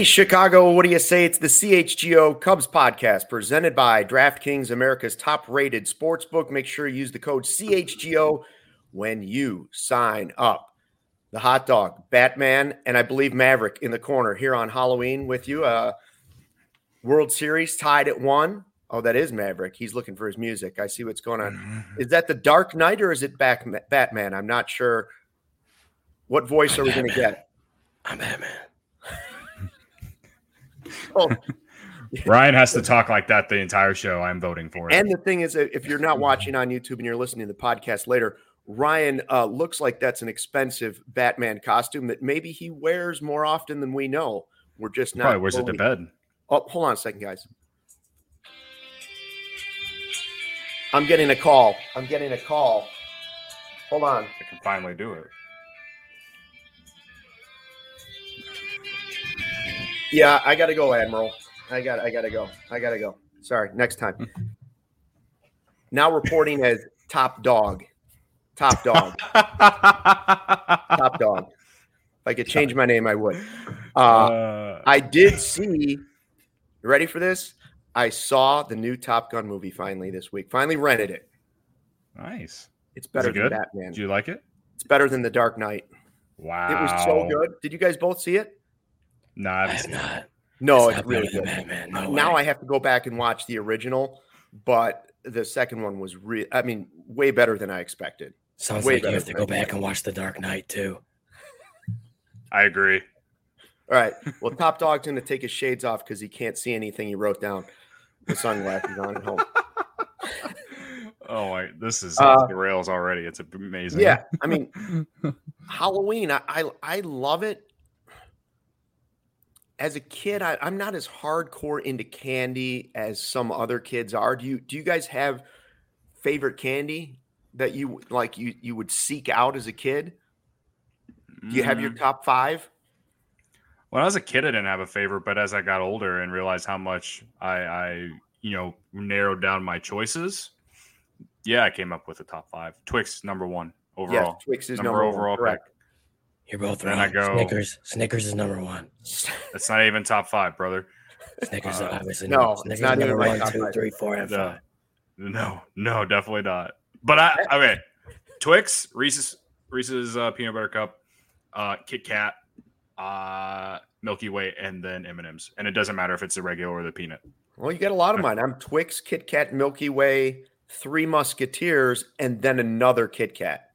Hey, Chicago, what do you say? It's the CHGO Cubs podcast presented by DraftKings, America's top rated sports book. Make sure you use the code CHGO when you sign up. The hot dog, Batman, and I believe Maverick in the corner here on Halloween with you. Uh, World Series tied at one. Oh, that is Maverick. He's looking for his music. I see what's going on. Is that the Dark Knight or is it Batman? I'm not sure. What voice I'm are we going to get? I'm Batman. Oh, Ryan has to talk like that the entire show. I'm voting for it. And the thing is, if you're not watching on YouTube and you're listening to the podcast later, Ryan uh, looks like that's an expensive Batman costume that maybe he wears more often than we know. We're just not. Probably wears it to bed. Oh, hold on a second, guys. I'm getting a call. I'm getting a call. Hold on. I can finally do it. Yeah, I gotta go, Admiral. I got. I gotta go. I gotta go. Sorry. Next time. now reporting as top dog. Top dog. top dog. If I could change my name, I would. Uh, Uh, I did see. Ready for this? I saw the new Top Gun movie finally this week. Finally rented it. nice. It's better it than? Batman. Do you like it? It's better than The Dark Knight. Wow. It was so good. Did you guys both see it? No, I I haven't it. No, It's it's, not really good. Batman. No now way. I have to go back and watch the original, but the second one was real. I mean, way better than I expected. Sounds way like you have to go back and watch The Dark Knight too. I agree. All right. Well, Top Dog's going to take his shades off because he can't see anything he wrote down. The sunglasses on at home. Oh my, this is Uh, off the rails already. It's amazing. Yeah, I mean, Halloween. I, I I love it. As a kid, I, I'm not as hardcore into candy as some other kids are. Do you do you guys have favorite candy that you like you you would seek out as a kid? Do you have your Mm, top five? When I was a kid, I didn't have a favorite, but as I got older and realized how much I, I, you know, narrowed down my choices, yeah, I came up with a top five. Twix number one overall. Yes, Twix is number, number, overall one. Correct. pick. You're both Then wrong. I go- Snickers. Snickers is number one. That's not even top five, brother. Snickers Uh, is obviously no, number, it's not is even number my one, top two, five. three, four, and No. five. No, no, definitely not. But I, okay, Twix, Reese's, Reese's uh, peanut butter cup, uh, Kit Kat, uh, Milky Way, and then M and M's. And it doesn't matter if it's the regular or the peanut. Well, you got a lot of mine. I'm Twix, Kit Kat, Milky Way, Three Musketeers, and then another Kit Kat.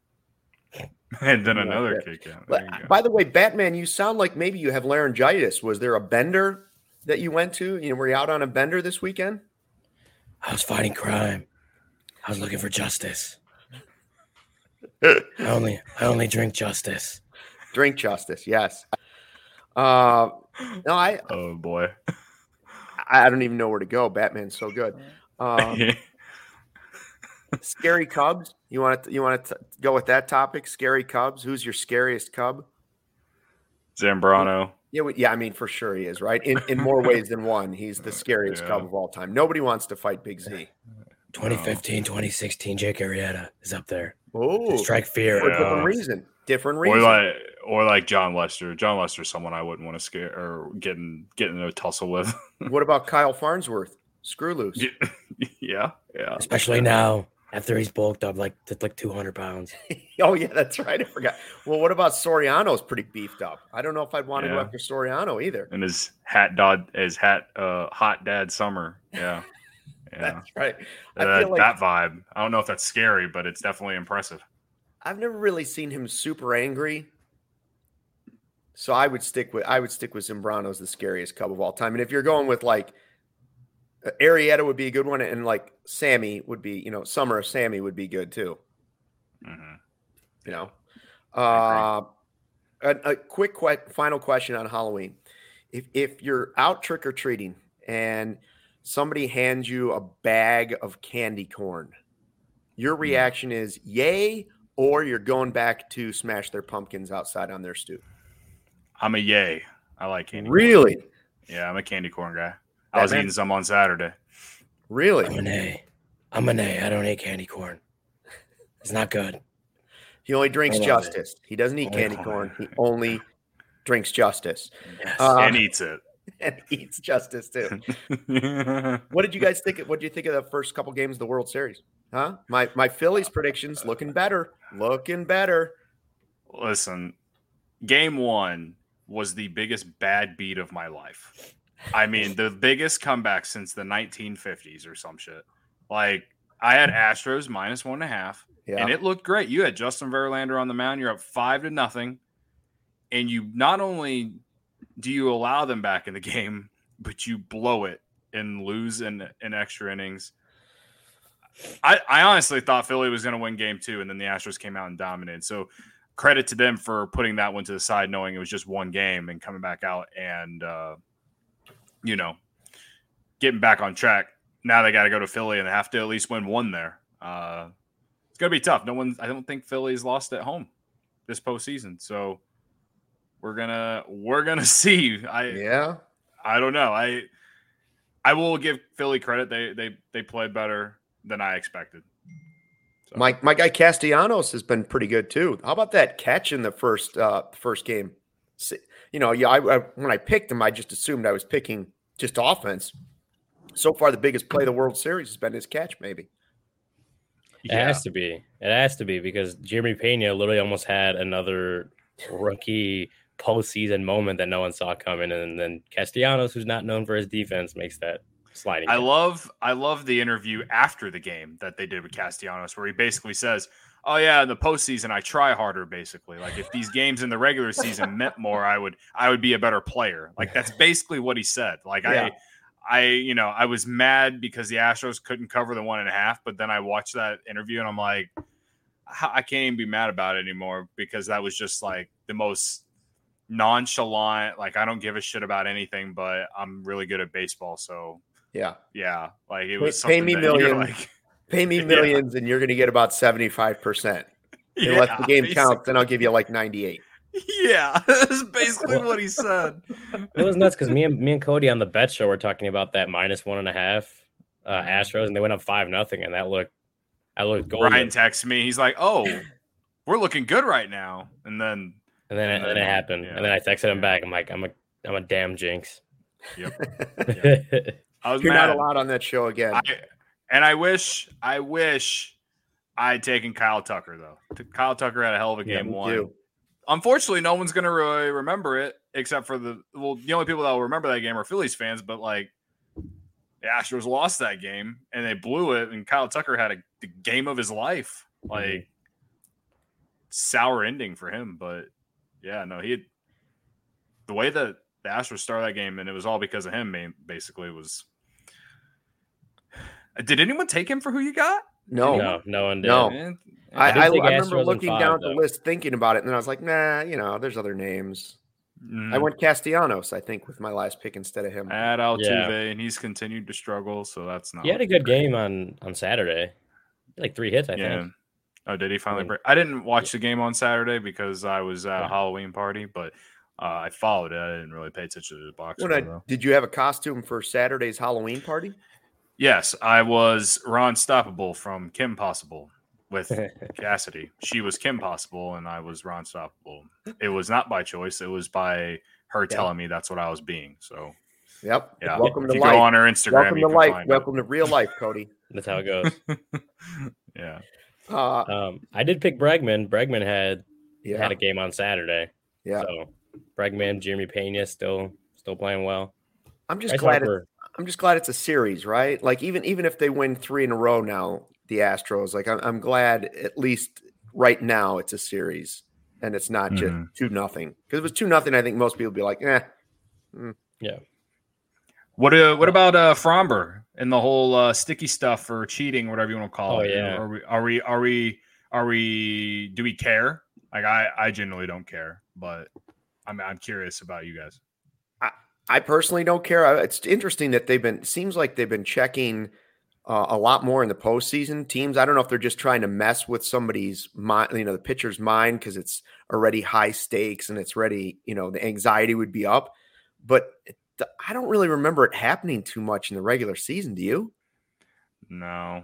And then another yeah. Kit Kat. But, There you go. by the way, Batman, you sound like maybe you have laryngitis. Was there a bender that you went to? You know, were you out on a bender this weekend? I was fighting crime. I was looking for justice. I only I only drink justice. Drink justice, yes. Uh, no, I oh boy. I don't even know where to go. Batman's so good. Um, scary Cubs. You want to you want to go with that topic? Scary Cubs. Who's your scariest Cub? Zambrano. Yeah, yeah. I mean, for sure he is right in in more ways than one. He's the scariest Yeah. Cub of all time. Nobody wants to fight Big Z. 2015, 2016, Jake Arrieta is up there. Oh, Strike fear. for a Yeah. different reason. Different Or like, or like Jon Lester. Jon Lester's someone I wouldn't want to scare or get in, get in a tussle with. What about Kyle Farnsworth? Screw loose. yeah, yeah. Especially now after he's bulked up like to like 200 pounds. Oh yeah, that's right. I forgot. Well, what about Soriano's pretty beefed up? I don't know if I'd want to go Yeah. after Soriano either. And his hat dad, his hat, uh, hot dad summer. Yeah, yeah. That's right. I that, like that vibe. I don't know if that's scary, but it's definitely impressive. I've never really seen him super angry. So I would stick with I would stick with Zambrano's the scariest cub of all time. And if you're going with like uh, Arrieta would be a good one, and like Sammy would be, you know, Summer of Sammy would be good too. hmm You know, uh, a, a quick que- final question on Halloween: if if you're out trick or treating and somebody hands you a bag of candy corn, your reaction is yay, or you're going back to smash their pumpkins outside on their stoop. I'm a yay. I like candy. corn. Really, Yeah, I'm a candy corn guy. I was eating some on Saturday. Really? I'm really. an A. I'm an A. I don't eat candy corn. It's not good. He only drinks I love it. justice. He doesn't eat Oh, candy come corn. He only drinks justice. Yes. Uh, and eats it. and eats justice too. what did you guys think? Of, What did you think of the first couple games of the World Series? Huh? My my Phillies predictions looking better, looking better. Listen, game one was the biggest bad beat of my life. I mean, the biggest comeback since the 1950s or some shit. Like I had Astros minus one and a half, Yeah. and it looked great. You had Justin Verlander on the mound. You're up five to nothing, and you not only do you allow them back in the game, but you blow it and lose in in extra innings. I, I honestly thought Philly was going to win game two, and then the Astros came out and dominated. So credit to them for putting that one to the side, knowing it was just one game and coming back out and uh, you know getting back on track. Now they got to go to Philly and they have to at least win one there. Uh, it's going to be tough. No one, I don't think Philly's lost at home this postseason, so we're gonna we're gonna see. I yeah. I don't know. I I will give Philly credit. They they they played better than I expected. So, My my guy Castellanos has been pretty good too. How about that catch in the first uh first game? You know, yeah, I, I when I picked him, I just assumed I was picking just offense. So far, the biggest play of the World Series has been his catch, maybe. It yeah. has to be. It has to be because Jeremy Pena literally almost had another rookie postseason moment that no one saw coming, and then Castellanos, who's not known for his defense, makes that sliding. I catch. love I love the interview after the game that they did with Castellanos, where he basically says, "Oh yeah, in the postseason, I try harder. Basically, like if these games in the regular season meant more, I would I would be a better player. Like that's basically what he said. Like Yeah. I." I, you know, I was mad because the Astros couldn't cover the one and a half, but then I watched that interview and I'm like, I can't even be mad about it anymore because that was just like the most nonchalant. Like I don't give a shit about anything, but I'm really good at baseball, so Yeah, yeah, like it was pay me million. like, pay me Yeah. millions, and you're going to get about seventy five percent. Unless the game counts, then I'll give you like ninety eight. Yeah, that's basically what he said. It was nuts because me and me and Cody on the bet show were talking about that minus one and a half uh, Astros, and they went up five nothing, and that looked, I looked golden. Ryan texts me. He's like, "Oh, we're looking good right now," and then and then, it- and then it happened, Yeah. and then I texted him back. I'm like, I'm a, I'm a damn jinx. I was You're mad. not allowed on that show again. I, and I wish, I wish I'd taken Kyle Tucker though. Kyle Tucker had a hell of a game Me one. too. Unfortunately, no one's gonna really remember it except for the well, the only people that will remember that game are Phillies fans. But like, the Astros lost that game and they blew it, and Kyle Tucker had a the game of his life. Like, Mhm. sour ending for him. But yeah, no, he had, the way that the Astros started that game, and it was all because of him. Basically, was. Did anyone take him for who you got? No, no, no one did. No. Man, I, I, I remember looking five, down at though. the list, thinking about it, and then I was like, nah, you know, there's other names. mm, I went Castellanos, I think, with my last pick instead of him. at Altuve, Yeah. and he's continued to struggle. So that's not. He had a good game on on Saturday, like three hits, I Yeah. think. Oh, did he finally mean- break? I didn't watch the game on Saturday because I was at a Halloween party, but uh, I followed it. I didn't really pay attention to the box. When I, did you have a costume for Saturday's Halloween party? Yes, I was Ron Stoppable from Kim Possible with Cassidy. She was Kim Possible, and I was Ron Stoppable. It was not by choice. It was by her Yeah. telling me that's what I was being. So Yep. yeah, Welcome if to you life. go on her Instagram, Welcome you to can life. find Welcome to real life, Cody. That's how it goes. yeah, Uh, um, I did pick Bregman. Bregman had yeah. had a game on Saturday. Yeah. So Bregman, Jeremy Pena still still playing well. I'm just Bryce glad. It, Harper, I'm just glad it's a series, right? Like even even if they win three in a row now, the Astros. Like I'm, I'm glad at least right now it's a series and it's not just Mhm. two nothing. Because if it was two nothing, I think most people would be like, eh. Yeah. What uh, what about uh Framber and the whole uh, sticky stuff or cheating, whatever you want to call Oh, it? You know, yeah. Are we are we are we are we do we care? Like I I generally don't care, but I'm I'm curious about you guys. I personally don't care. It's interesting that they've been. Seems like they've been checking uh, a lot more in the postseason. Teams. I don't know if they're just trying to mess with somebody's mind, you know, the pitcher's mind because it's already high stakes and it's ready. You know, the anxiety would be up. But it, I don't really remember it happening too much in the regular season. Do you? No,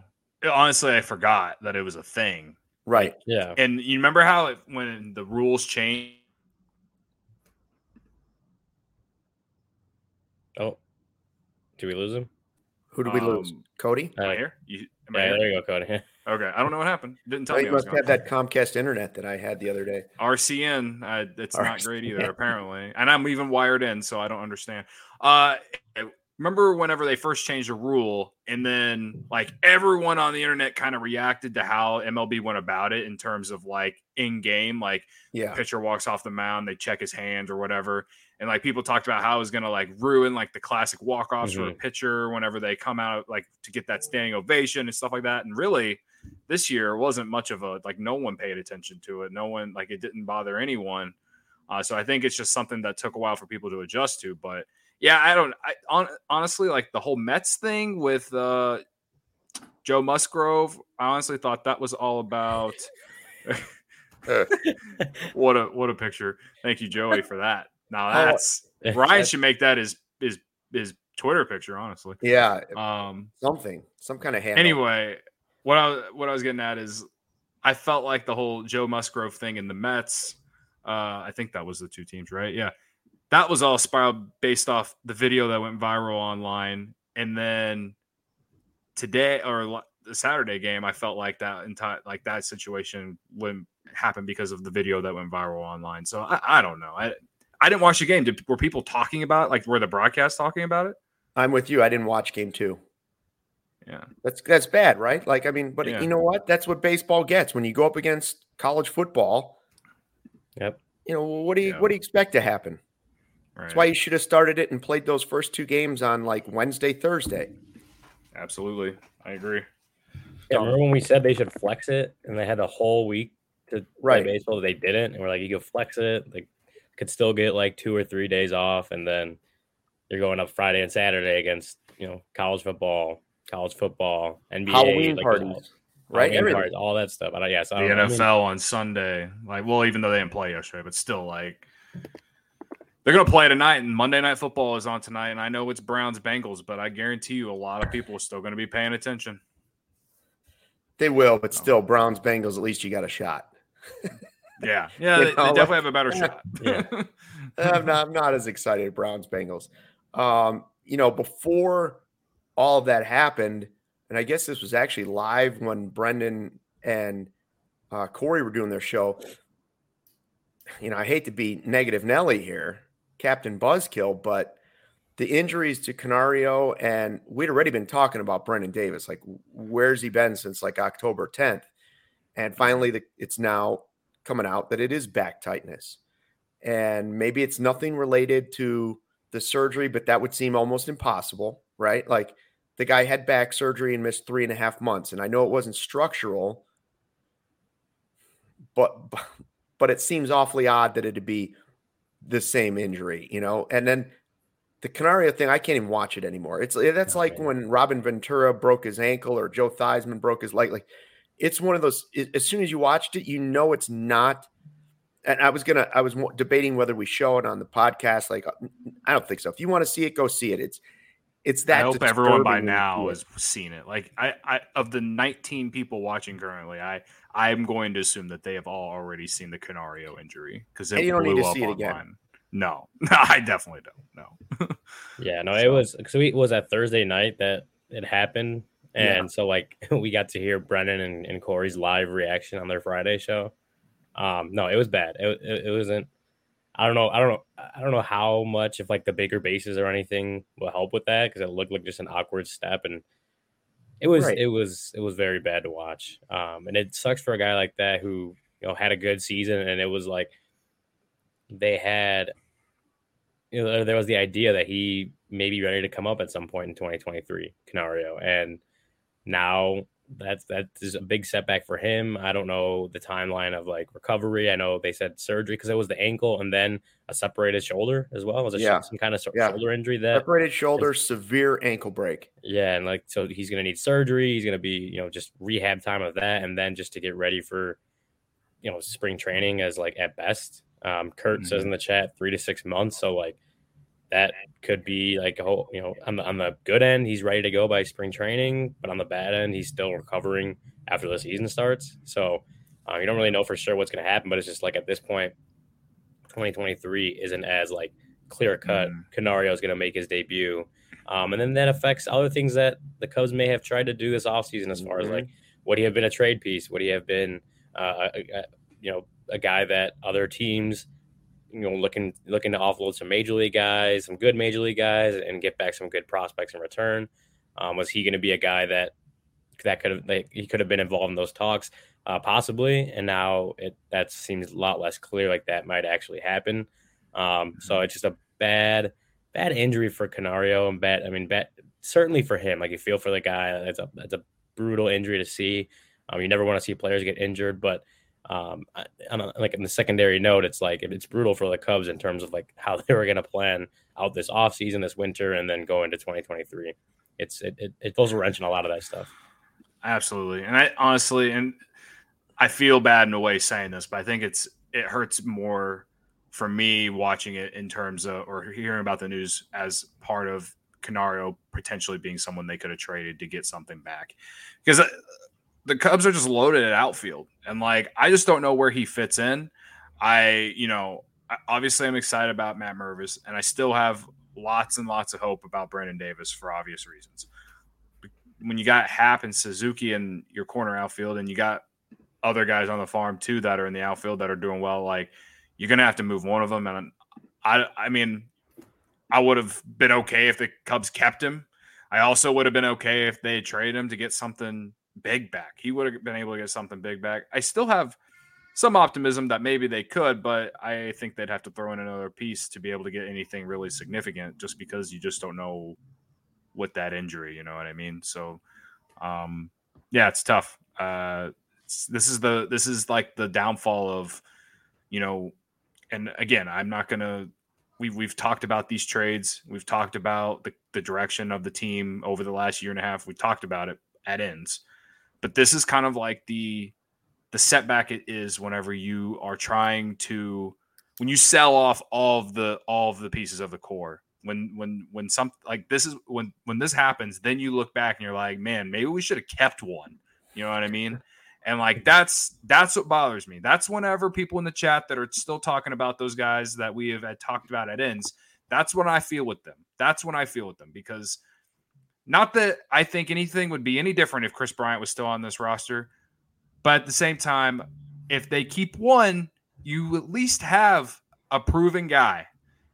honestly, I forgot that it was a thing. Right. yeah. And you remember how it, when the rules changed? Oh, do we lose him? Who do we lose? Um, Cody? Am I here? You, am I here? there you go, Cody. Okay, I don't know what happened. Didn't tell me. you I must have that Comcast internet that I had the other day. RCN. Uh, it's not great either, apparently. And I'm even wired in, so I don't understand. Uh, remember whenever they first changed the rule, and then like everyone on the internet kind of reacted to how MLB went about it in terms of like in game, like Yeah. pitcher walks off the mound, they check his hands or whatever. And like people talked about how it was going to like ruin like the classic walk offs for a Mhm. pitcher whenever they come out like to get that standing ovation and stuff like that. And really, this year wasn't much of a like no one paid attention to it. No one like it didn't bother anyone. Uh, so I think it's just something that took a while for people to adjust to. But yeah, I don't. I on, honestly like the whole Mets thing with uh, Joe Musgrove. I honestly thought that was all about. what a what a picture! Thank you, Joey, for that. Now Oh, that's Ryan should make that his his his Twitter picture. Honestly, Yeah. um. Something. Some kind of handle. Anyway, what I was- what I was getting at is, I felt like the whole Joe Musgrove thing in the Mets. Uh, I think that was the two teams, right? Yeah, that was all spiraled based off the video that went viral online, and then today or the Saturday game, I felt like that entire like that situation wouldn't happen because of the video that went viral online. So I, I don't know. I I didn't watch the game. Did, were people talking about it? Like were the broadcast talking about it? I'm with you. I didn't watch game two. Yeah. That's that's bad, right? Like, I mean, but Yeah. you know what? That's what baseball gets when you go up against college football. Yep. You know, what do you Yeah. what do you expect to happen? Right. That's why you should have started it and played those first two games on like Wednesday, Thursday. Absolutely, I agree. Yeah, remember when we said they should flex it and they had the whole week to Right. play baseball, they didn't, and we're like, you could flex it, like could still get like two or three days off, and then you're going up Friday and Saturday against you know college football, college football, NBA, Halloween like, parties, all- right? Halloween Everything. parties, all that stuff. I don't, yeah, so The I don't know, NFL on Sunday, like, well, even though they didn't play yesterday, but still, like, they're gonna play tonight, and Monday Night Football is on tonight. And I know it's Browns Bengals, but I guarantee you, a lot of people are still gonna be paying attention. They will, but still, Browns, Bengals. At least you got a shot. Yeah, yeah, they, they definitely like- have a better shot. Yeah. I'm not, I'm not as excited. Browns, Bengals. Um, you know, before all of that happened, and I guess this was actually live when Brendan and uh, Corey were doing their show. You know, I hate to be negative Nelly here, Captain Buzzkill, but the injuries to Canario and we'd already been talking about Brennen Davis. Like, where's he been since like October 10th? And finally, the, it's now coming out that it is back tightness. And maybe it's nothing related to the surgery, but that would seem almost impossible, right? Like the guy had back surgery and missed three and a half months. And I know it wasn't structural, but but it seems awfully odd that it'd be the same injury, you know? And then the Canario thing, I can't even watch it anymore. It's eh, that's like Okay. when Robin Ventura broke his ankle or Joe Theismann broke his leg. Like it's one of those. it- As soon as you watched it, you know it's not. And I was gonna, I was debating whether we show it on the podcast. Like, uh, I don't think so. If you want to see it, go see it. It's, it's that. I hope everyone by disturbing when you now see has seen it. Like, I, I of the 19 people watching currently, I, I'm going to assume that they have all already seen the Canario injury because it you don't need to up see it again. online. No, I definitely don't. No. Yeah, no, it was so it was that Thursday night that it happened. Yeah. And so like we got to hear Brennan and, and Corey's live reaction on their Friday show. Um, no, it was bad. It, it, it wasn't I don't know, I don't know I don't know how much if like the bigger bases or anything will help with that because it looked like just an awkward step and it was Right. it was it was very bad to watch. Um and it sucks for a guy like that who, you know, had a good season and it was like they had you know, there was the idea that he may be ready to come up at some point in 2023, Canario, and now that's that is a big setback for him. I don't know the timeline of like recovery. I know they said surgery because it was the ankle and then a separated shoulder as well. It was a Yeah. some kind of so- Yeah. shoulder injury that separated shoulder, severe ankle break. yeah, and like so he's gonna need surgery. He's gonna be you know just rehab time of that, and then just to get ready for you know spring training as like at best. Um, Kurt says in the chat three to six months. So like that could be like a whole you know on the on the good end he's ready to go by spring training, but on the bad end he's still recovering after the season starts. So uh, you don't really know for sure what's gonna happen, but it's just like at this point, 2023 isn't as like clear cut. Mm. Canario is going to make his debut. Um, and then that affects other things that the Cubs may have tried to do this offseason as far mm-hmm. as like, would he have been a trade piece? Would he have been, uh, a, a, you know, a guy that other teams, you know, looking looking to offload some major league guys, some good major league guys, and get back some good prospects in return? Um, was he going to be a guy that that could have like, he could have been involved in those talks? Uh, possibly, and now it that seems a lot less clear. Like that might actually happen. Um, so mm-hmm. it's just a bad, bad injury for Canario, and bad. I mean, bad certainly for him. Like you feel for the guy. That's a that's a brutal injury to see. Um, you never want to see players get injured, but um, on a, like in the secondary note, it's like it's brutal for the Cubs in terms of like how they were going to plan out this off season, this winter, and then go into 2023. It's it, it, it throws a wrench in a lot of that stuff. Absolutely, and I honestly, and I feel bad in a way saying this, but I think it's it hurts more for me watching it in terms of or hearing about the news as part of Canario potentially being someone they could have traded to get something back because uh, the Cubs are just loaded at outfield and like I just don't know where he fits in. I you know obviously I'm excited about Matt Mervis and I still have lots and lots of hope about Brennen Davis for obvious reasons. When you got Happ and Suzuki in your corner outfield and you got other guys on the farm too that are in the outfield that are doing well, like you're gonna have to move one of them. And I, I mean, I would have been okay if the Cubs kept him. I also would have been okay if they traded him to get something big back. He would have been able to get something big back. I still have some optimism that maybe they could, but I think they'd have to throw in another piece to be able to get anything really significant just because you just don't know what that injury, you know what I mean? So um yeah, it's tough. Uh this is the this is like the downfall of you know and again, I'm not going to. We've we've talked about these trades. We've talked about the, the direction of the team over the last year and a half. We talked about it at ends, but this is kind of like the the setback it is whenever you are trying to when you sell off all of the all of the pieces of the core when when when some like this is when when this happens then you look back and you're like man maybe we should have kept one you know what i mean and like that's that's what bothers me. That's whenever people in the chat that are still talking about those guys that we have talked about at ends, that's when I feel with them. That's when I feel with them because not that I think anything would be any different if Chris Bryant was still on this roster, but at the same time, if they keep one, you at least have a proven guy,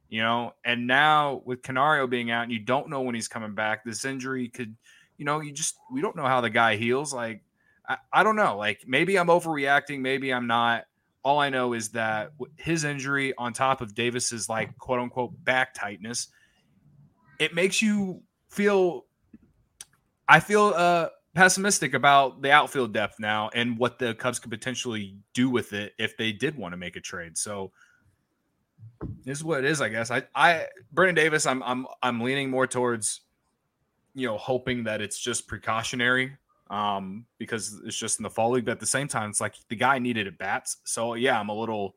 you know. And now with Canario being out and you don't know when he's coming back, this injury could, you know, you just we don't know how the guy heals. Like I, I don't know. Like maybe I'm overreacting, maybe I'm not. All I know is that his injury on top of Davis's like quote unquote back tightness, it makes you feel I feel uh pessimistic about the outfield depth now and what the Cubs could potentially do with it if they did want to make a trade. So this is what it is, I guess. I I Brennen Davis, I'm I'm I'm leaning more towards you know hoping that it's just precautionary um, because it's just in the fall league. But at the same time, it's like the guy needed at bats. So yeah, I'm a little,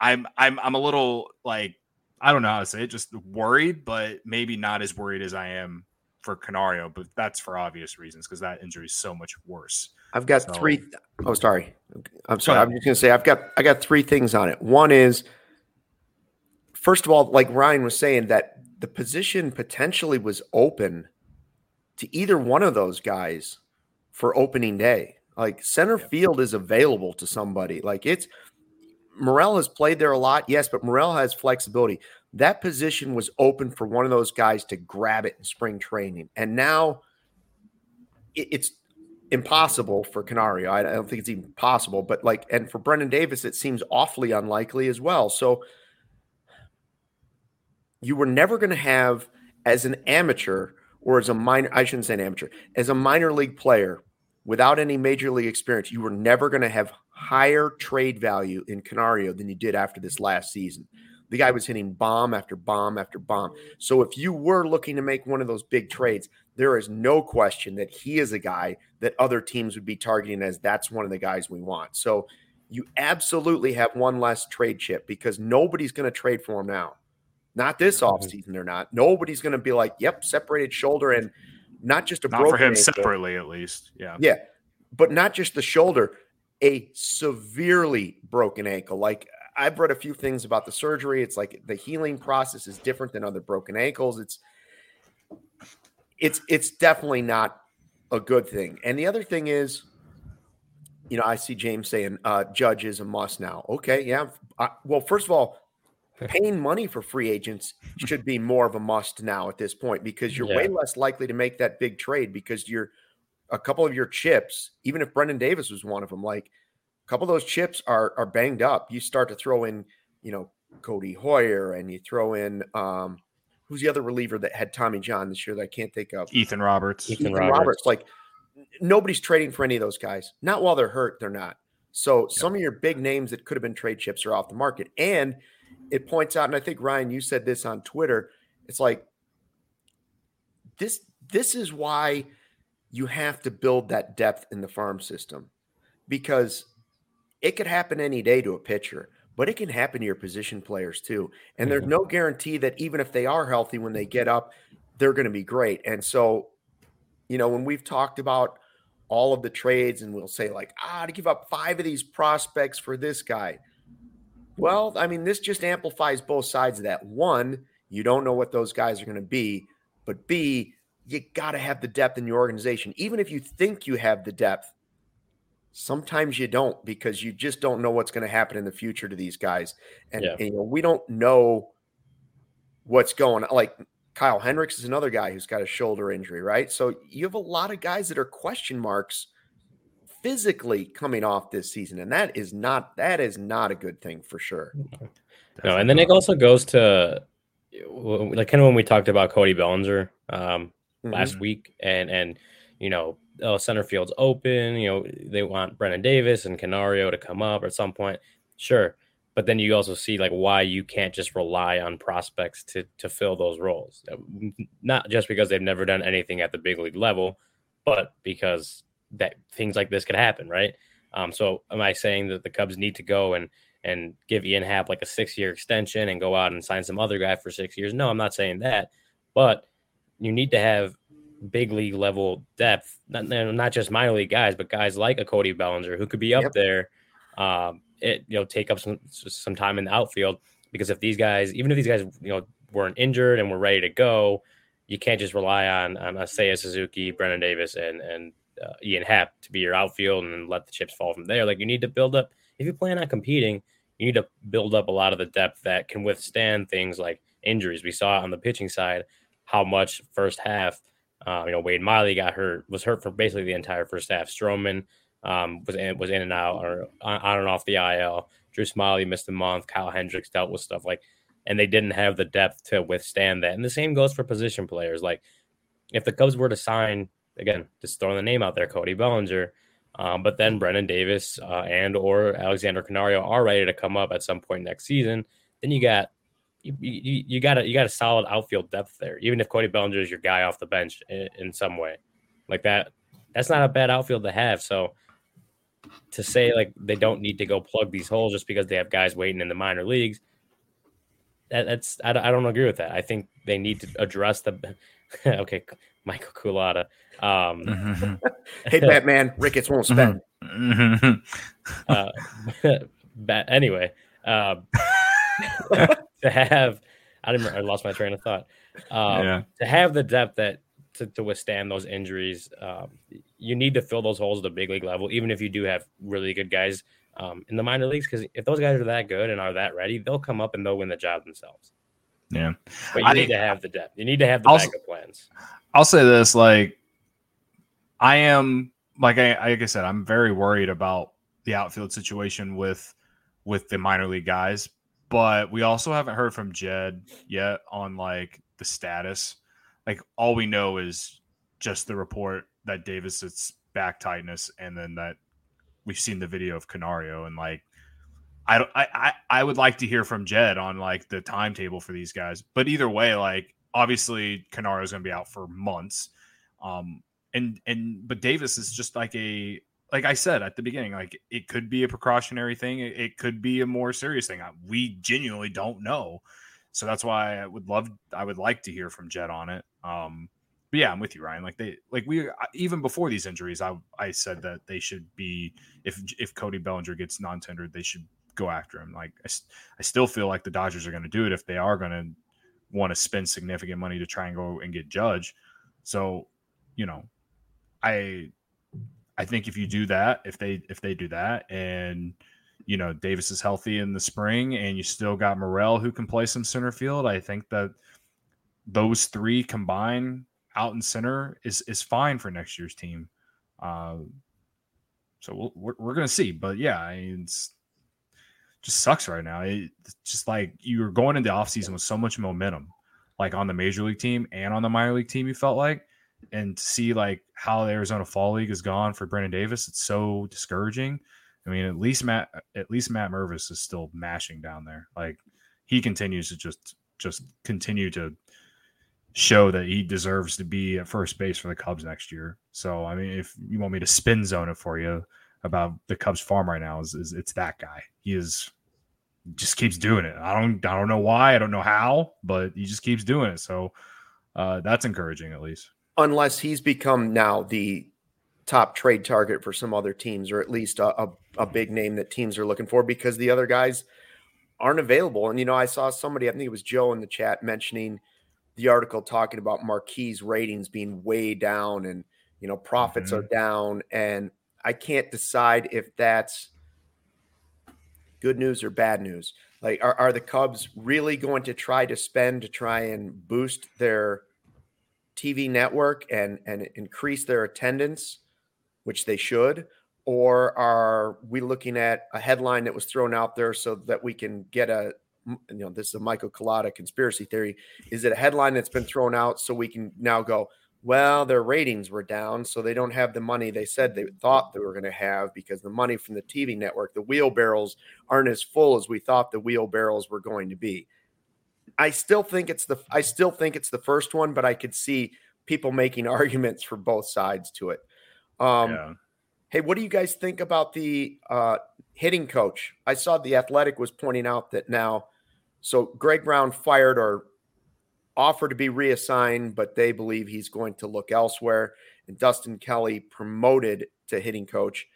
I'm I'm I'm a little like I don't know how to say it, just worried, but maybe not as worried as I am for Canario. But that's for obvious reasons because that injury is so much worse. I've got so, three. Oh, sorry. I'm sorry. I'm just gonna say I've got I got three things on it. One is first of all, like Ryan was saying, that the position potentially was open to either one of those guys for opening day. Like center field is available to somebody. Like it's Morel has played there a lot, yes, but Morel has flexibility. That position was open for one of those guys to grab it in spring training, and now it, it's impossible for Canario. I, I don't think it's even possible, but like, and for Brennen Davis, it seems awfully unlikely as well. So you were never going to have as an amateur or as a minor, I shouldn't say an amateur, as a minor league player without any major league experience, you were never going to have higher trade value in Canario than you did after this last season. The guy was hitting bomb after bomb after bomb. So if you were looking to make one of those big trades, there is no question that he is a guy that other teams would be targeting as that's one of the guys we want. So you absolutely have one less trade chip because nobody's going to trade for him now. Not this offseason, they're not. Nobody's going to be like, yep, separated shoulder and – not just a broken. not broken for him ankle, separately at least. Yeah. Yeah. But not just the shoulder, a severely broken ankle. Like I've read a few things about the surgery. It's like the healing process is different than other broken ankles. It's it's it's definitely not a good thing. And the other thing is, you know, I see James saying uh, Judge is a must now. Okay, yeah. I, well, first of all, paying money for free agents should be more of a must now at this point because you're yeah. way less likely to make that big trade because you're a couple of your chips, even if Brennen Davis was one of them, like couple of those chips are are banged up. You start to throw in, you know, Codi Heuer and you throw in um who's the other reliever that had Tommy John this year that I can't think of? Ethan Roberts. Ethan, Ethan Roberts. Roberts. Like nobody's trading for any of those guys. Not while they're hurt, they're not. So yeah. some of your big names that could have been trade chips are off the market. And it points out, and I think Ryan, you said this on Twitter. It's like this. This is why you have to build that depth in the farm system because it could happen any day to a pitcher, but it can happen to your position players too. And mm-hmm. there's no guarantee that even if they are healthy when they get up, they're going to be great. And so, you know, when we've talked about all of the trades and we'll say, like, ah, to give up five of these prospects for this guy. Well, I mean, this just amplifies both sides of that. One, you don't know what those guys are going to be, but B, you got to have the depth in your organization. Even if you think you have the depth, sometimes you don't because you just don't know what's going to happen in the future to these guys. And, yeah. and you know, we don't know what's going on. Like Kyle Hendricks is another guy who's got a shoulder injury, right? So you have a lot of guys that are question marks physically coming off this season, and that is not that is not a good thing for sure. No, and then it also goes to like kind of when we talked about Cody Bellinger um, mm-hmm. last week, and and you know, oh, center field's open. You know, they want Brennen Davis and Canario to come up at some point. Sure, but then you also see like why you can't just rely on prospects to to fill those roles. Not just because they've never done anything at the big league level, but because that things like this could happen, right? Um, so am I saying that the Cubs need to go and and give Ian Happ like a six year extension and go out and sign some other guy for six years? No, I'm not saying that, but you need to have big league level depth, not not just minor league guys, but guys like a Cody Bellinger who could be up yep. there, um, it you know take up some some time in the outfield because if these guys, even if these guys you know weren't injured and were ready to go, you can't just rely on on a Seiya Suzuki, Brennen Davis, and and uh, Ian Happ to be your outfield and let the chips fall from there. Like you need to build up if you plan on competing, you need to build up a lot of the depth that can withstand things like injuries. We saw on the pitching side how much first half. Uh, you know, Wade Miley got hurt, was hurt for basically the entire first half. Stroman um, was in, was in and out or on and off the IL. Drew Smyly missed a month. Kyle Hendricks dealt with stuff like, and they didn't have the depth to withstand that. And the same goes for position players. Like, if the Cubs were to sign again, just throwing the name out there, Cody Bellinger. Um, but then Brennen Davis uh, and or Alexander Canario are ready to come up at some point next season. Then you got you, you, you got a you got a solid outfield depth there. Even if Cody Bellinger is your guy off the bench in, in some way, like that, that's not a bad outfield to have. So to say like they don't need to go plug these holes just because they have guys waiting in the minor leagues, that, that's I, I don't agree with that. I think they need to address the okay Michael Culata. Um, mm-hmm. hey, Batman, Ricketts won't spend. Mm-hmm. uh, but anyway, uh, to have, I didn't, I lost my train of thought. Um, yeah. To have the depth that to, to withstand those injuries, um, you need to fill those holes at the big league level, even if you do have really good guys um, in the minor leagues. Because if those guys are that good and are that ready, they'll come up and they'll win the job themselves. Yeah, but you I, need to have the depth. You need to have the backup plans. I'll say this: like, I am like I like I said, I'm very worried about the outfield situation with with the minor league guys, but we also haven't heard from Jed yet on like the status. Like, all we know is just the report that Davis it's back tightness, and then that we've seen the video of Canario, and like I, I I would like to hear from Jed on like the timetable for these guys. But either way, like obviously Canario is going to be out for months. Um, and and but Davis is just like a like I said at the beginning, like it could be a precautionary thing. It, it could be a more serious thing. We genuinely don't know. So that's why I would love, I would like to hear from Jed on it. Um, but yeah, I'm with you, Ryan. Like they, like we, even before these injuries, I, I said that they should be, if if Cody Bellinger gets non-tendered, they should go after him. Like I, I still feel like the Dodgers are going to do it if they are going to want to spend significant money to try and go and get Judge. So, you know, I I think if you do that, if they if they do that and you know Davis is healthy in the spring and you still got Morel who can play some center field, I think that those three combined out in center is is fine for next year's team. Uh, so we'll, we're we're gonna see, but yeah, it's just sucks right now. It's just like you were going into offseason with so much momentum, like on the major league team and on the minor league team. You felt like, and to see like how the Arizona Fall League is gone for Brennen Davis, it's so discouraging. I mean, at least Matt, at least Matt Mervis is still mashing down there. Like he continues to just just continue to show that he deserves to be at first base for the Cubs next year. So, I mean, if you want me to spin zone it for you about the Cubs farm right now, is, is it's that guy. He is just keeps doing it. I don't I don't know why, I don't know how, but he just keeps doing it. So, uh, that's encouraging at least. Unless he's become now the top trade target for some other teams, or at least a, a, a big name that teams are looking for, because the other guys aren't available. And you know, I saw somebody, I think it was Joe in the chat mentioning the article talking about Marquee's ratings being way down and you know profits mm-hmm. are down and I can't decide if that's good news or bad news. Like are, are the Cubs really going to try to spend to try and boost their TV network and and increase their attendance, which they should, or are we looking at a headline that was thrown out there so that we can get a you know, this is a Michael Collada conspiracy theory. Is it a headline that's been thrown out so we can now go, well, their ratings were down, so they don't have the money they said they thought they were going to have because the money from the TV network, the wheelbarrows aren't as full as we thought the wheelbarrows were going to be. I still think it's the I still think it's the first one, but I could see people making arguments for both sides to it. Um, yeah. Hey, what do you guys think about the uh, hitting coach? I saw the Athletic was pointing out that now so Greg Brown fired or offered to be reassigned, but they believe he's going to look elsewhere. And Dustin Kelly promoted to hitting coach.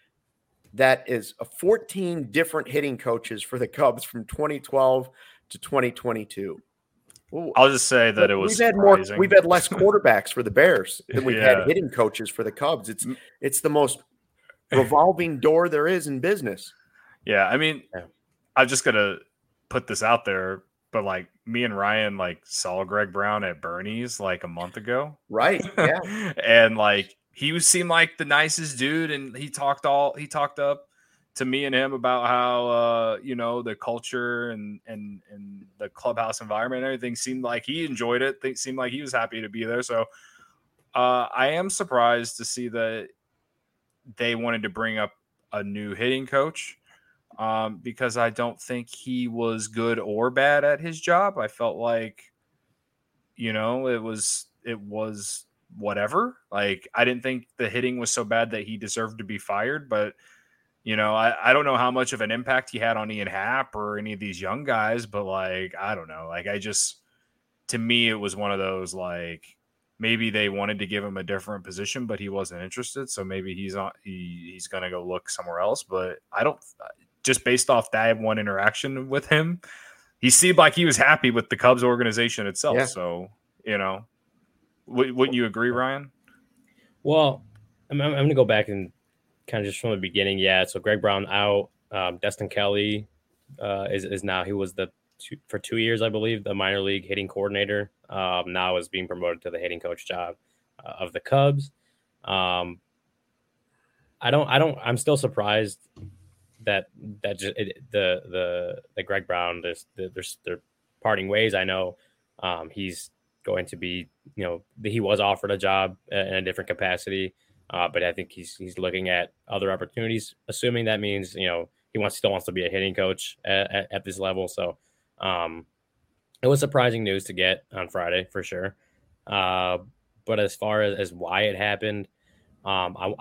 That is a 14 different hitting coaches for the Cubs from 2012 to 2022. I'll just say that it was. We've had surprising. more. We've had less quarterbacks for the Bears than we've yeah. had hitting coaches for the Cubs. It's it's the most revolving door there is in business. Yeah, I mean, yeah. I'm just gonna put this out there, but like me and Ryan like saw Greg Brown at Bernie's like a month ago. Right. Yeah. and like he seemed like the nicest dude and he talked all he talked up to me and him about how uh you know the culture and and and the clubhouse environment and everything seemed like he enjoyed it. It seemed like he was happy to be there. So uh I am surprised to see that they wanted to bring up a new hitting coach um, because I don't think he was good or bad at his job. I felt like, you know, it was it was whatever. Like I didn't think the hitting was so bad that he deserved to be fired, but you know, I, I don't know how much of an impact he had on Ian Happ or any of these young guys, but like I don't know. Like I just to me it was one of those like maybe they wanted to give him a different position, but he wasn't interested. So maybe he's on he, he's gonna go look somewhere else. But I don't just based off that one interaction with him, he seemed like he was happy with the Cubs organization itself. Yeah. So, you know, w- wouldn't you agree, Ryan? Well, I'm, I'm going to go back and kind of just from the beginning. Yeah. So Greg Brown out. Um, Dustin Kelly uh, is, is now, he was the two, for two years, I believe, the minor league hitting coordinator. Um, now is being promoted to the hitting coach job uh, of the Cubs. Um, I don't, I don't, I'm still surprised that that just, it, the the the Greg Brown there's there's they're parting ways. I know um, he's going to be you know he was offered a job in a different capacity, uh, but I think he's he's looking at other opportunities. Assuming that means you know he wants still wants to be a hitting coach at, at, at this level. So um, it was surprising news to get on Friday for sure. Uh, but as far as, as why it happened, um, I,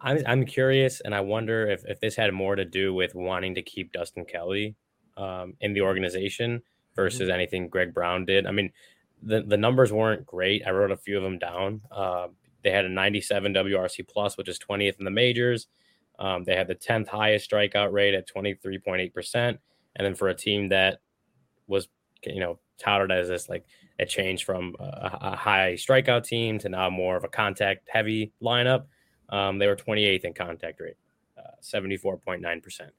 I'm I'm curious, and I wonder if if this had more to do with wanting to keep Dustin Kelly um, in the organization versus mm-hmm. anything Greg Brown did. I mean, the the numbers weren't great. I wrote a few of them down. Uh, they had a 97 WRC plus, which is 20th in the majors. Um, they had the 10th highest strikeout rate at 23.8%. And then for a team that was, you know, touted as this like a change from a, a high strikeout team to now more of a contact heavy lineup, um, they were 28th in contact rate, uh, 74.9%.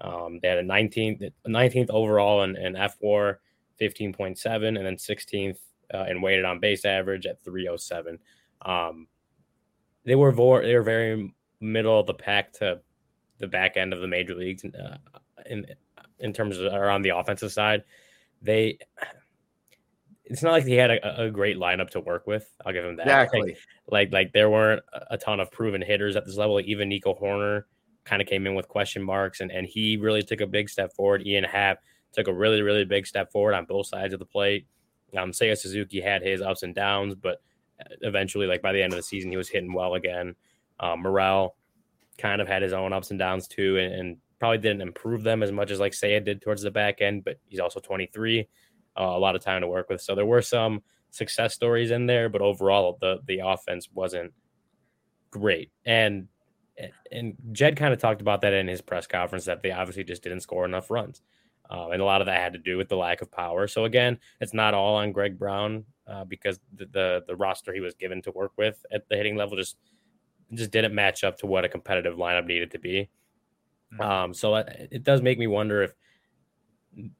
Um, they had a 19th, 19th overall in, in fWAR, 15.7, and then 16th uh, in weighted on base average at 307. Um, they were vo- they were very middle of the pack to the back end of the major leagues uh, in in terms of around the offensive side. They it's not like he had a, a, great lineup to work with. I'll give him that. Exactly. Like, like, like there weren't a ton of proven hitters at this level. Even Nico Hoerner kind of came in with question marks, and and he really took a big step forward. Ian Happ took a really really big step forward on both sides of the plate. Um, Seiya Suzuki had his ups and downs, but eventually, like by the end of the season, he was hitting well again. Um, Morel kind of had his own ups and downs too, and, and, probably didn't improve them as much as like Seiya did towards the back end. But he's also 23, uh, a lot of time to work with. So there were some success stories in there, but overall, the the offense wasn't great. And and Jed kind of talked about that in his press conference that they obviously just didn't score enough runs. Uh, and a lot of that had to do with the lack of power. So again, it's not all on Greg Brown uh, because the, the, the roster he was given to work with at the hitting level just just didn't match up to what a competitive lineup needed to be. Mm-hmm. Um, so it, it does make me wonder if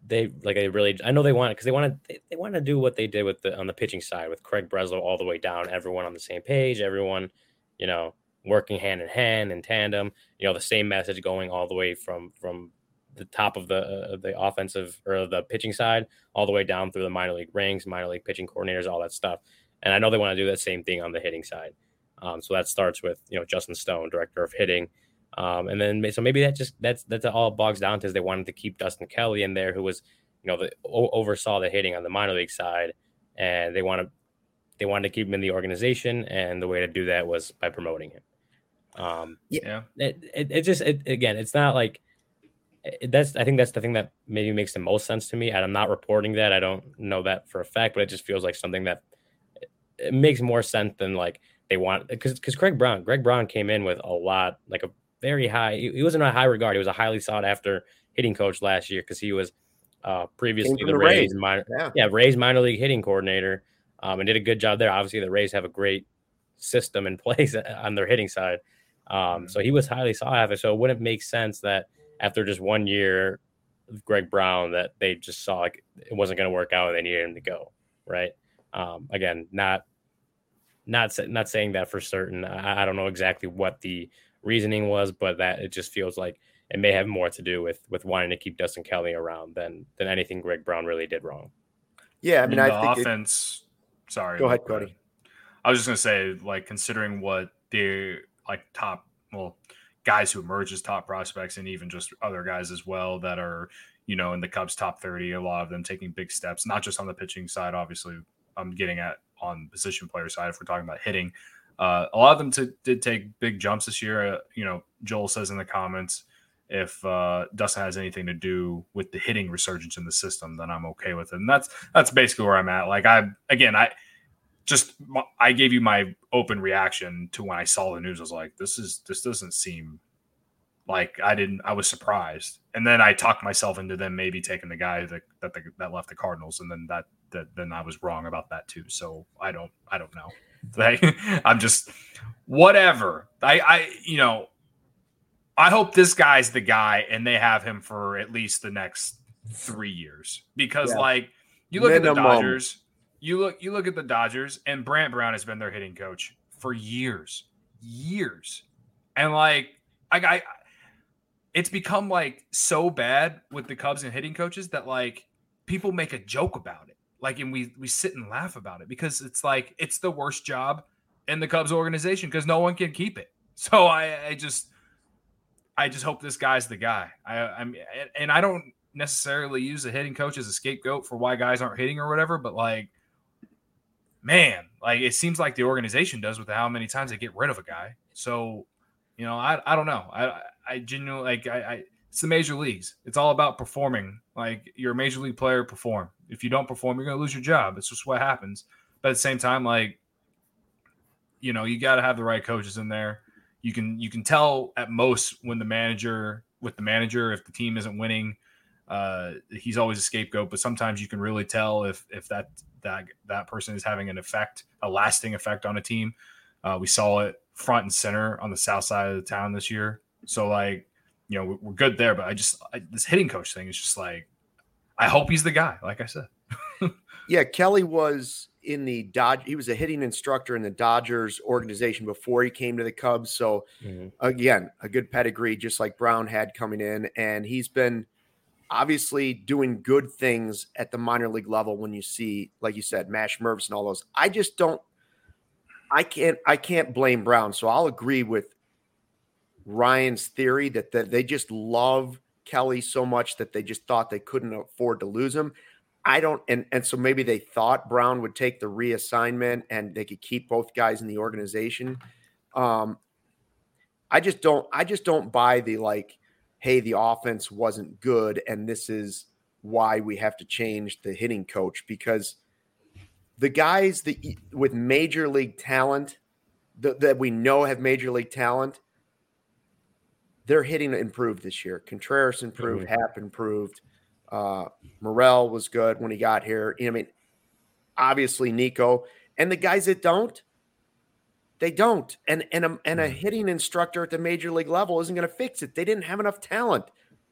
they like they really I know they want it because they want to they, they want to do what they did with the on the pitching side with Craig Breslow all the way down, everyone on the same page, everyone you know working hand in hand in tandem, you know the same message going all the way from from the top of the uh, the offensive or the pitching side all the way down through the minor league ranks, minor league pitching coordinators, all that stuff. And I know they want to do that same thing on the hitting side. Um, so that starts with you know Justin Stone, director of hitting, um, and then so maybe that just that's that's all bogs down to is they wanted to keep Dustin Kelly in there, who was you know the o- oversaw the hitting on the minor league side, and they want to they wanted to keep him in the organization, and the way to do that was by promoting him. Um, yeah, it, it, it just it, again, it's not like that's I think that's the thing that maybe makes the most sense to me. And I'm not reporting that. I don't know that for a fact, but it just feels like something that it makes more sense than like they want because because Craig Brown, Greg Brown came in with a lot, like a very high. He wasn't a high regard. He was a highly sought after hitting coach last year because he was uh, previously the, the Rays, Rays minor, yeah. yeah, Rays minor league hitting coordinator, um, and did a good job there. Obviously, the Rays have a great system in place on their hitting side. Um, mm-hmm. so he was highly sought after. So it wouldn't make sense that after just one year of Greg Brown that they just saw like it wasn't going to work out and they needed him to go. Right. Um, again, not not not saying that for certain. I, I don't know exactly what the reasoning was, but that it just feels like it may have more to do with with wanting to keep Dustin Kelly around than than anything Greg Brown really did wrong. Yeah, I mean, I the think offense. It, sorry, go ahead, Cody. I was just gonna say, like, considering what the like top, well, guys who emerge as top prospects and even just other guys as well that are, you know, in the Cubs top 30, a lot of them taking big steps, not just on the pitching side, obviously, I'm getting at on position player side if we're talking about hitting. Uh, a lot of them t- did take big jumps this year. Uh, you know, Joel says in the comments, if uh, Dustin has anything to do with the hitting resurgence in the system, then I'm okay with it. And that's that's basically where I'm at. Like I again, I just I gave you my open reaction to when I saw the news. I was like, this is this doesn't seem like I didn't. I was surprised, and then I talked myself into them maybe taking the guy that that the, that left the Cardinals, and then that that then I was wrong about that too. So I don't I don't know. I'm just whatever. I I you know I hope this guy's the guy, and they have him for at least the next three years because yeah. like you look Minimum. at the Dodgers you look you look at the Dodgers and Brant Brown has been their hitting coach for years, years, and like I, I it's become like so bad with the Cubs and hitting coaches that like people make a joke about it, like and we we sit and laugh about it because it's like it's the worst job in the Cubs organization because no one can keep it. So I, I just I just hope this guy's the guy. I I'm and I don't necessarily use the hitting coach as a scapegoat for why guys aren't hitting or whatever, but like man, like it seems like the organization does with how many times they get rid of a guy. So, you know, I, I don't know. I I genuinely like I, I it's the major leagues. It's all about performing. Like you're a major league player, perform. If you don't perform, you're gonna lose your job. It's just what happens. But at the same time, like, you know, you gotta have the right coaches in there. you can you can tell at most when the manager with the manager if the team isn't winning uh, he's always a scapegoat but sometimes you can really tell if if that that that person is having an effect a lasting effect on a team uh, we saw it front and center on the south side of the town this year so like you know we're good there but i just I, this hitting coach thing is just like i hope he's the guy like i said yeah kelly was in the Dodge. He was a hitting instructor in the Dodgers organization before he came to the Cubs. So mm-hmm. again, a good pedigree, just like Brown had coming in, and he's been obviously doing good things at the minor league level. When you see, like you said, Mash Mervis and all those, I just don't. I can't. I can't blame Brown. So I'll agree with Ryan's theory that, that they just love Kelly so much that they just thought they couldn't afford to lose him. I don't, and and so maybe they thought Brown would take the reassignment and they could keep both guys in the organization. Um, I just don't, I just don't buy the like, hey, the offense wasn't good, and this is why we have to change the hitting coach because the guys that with major league talent that, that we know have major league talent, they're hitting improved this year. Contreras improved, mm-hmm. Happ improved. Uh, Morel was good when he got here. You know, I mean, obviously Nico and the guys that don't, they don't. And and a, and a mm. hitting instructor at the major league level isn't going to fix it. They didn't have enough talent.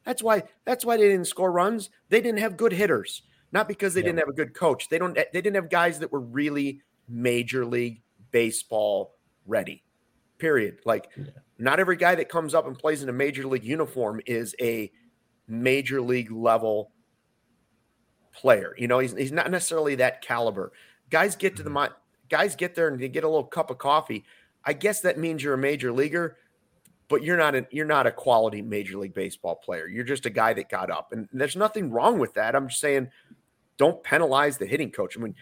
That's why that's why they didn't score runs. They didn't have good hitters. Not because they yeah. didn't have a good coach. They don't. They didn't have guys that were really major league baseball ready. Period. Like, yeah. not every guy that comes up and plays in a major league uniform is a major league level player. You know, he's, he's not necessarily that caliber. Guys get to the mm-hmm. Guys get there and they get a little cup of coffee. I guess that means you're a major leaguer, but you're not a, you're not a quality major league baseball player. You're just a guy that got up, and there's nothing wrong with that. I'm just saying, don't penalize the hitting coach. I mean,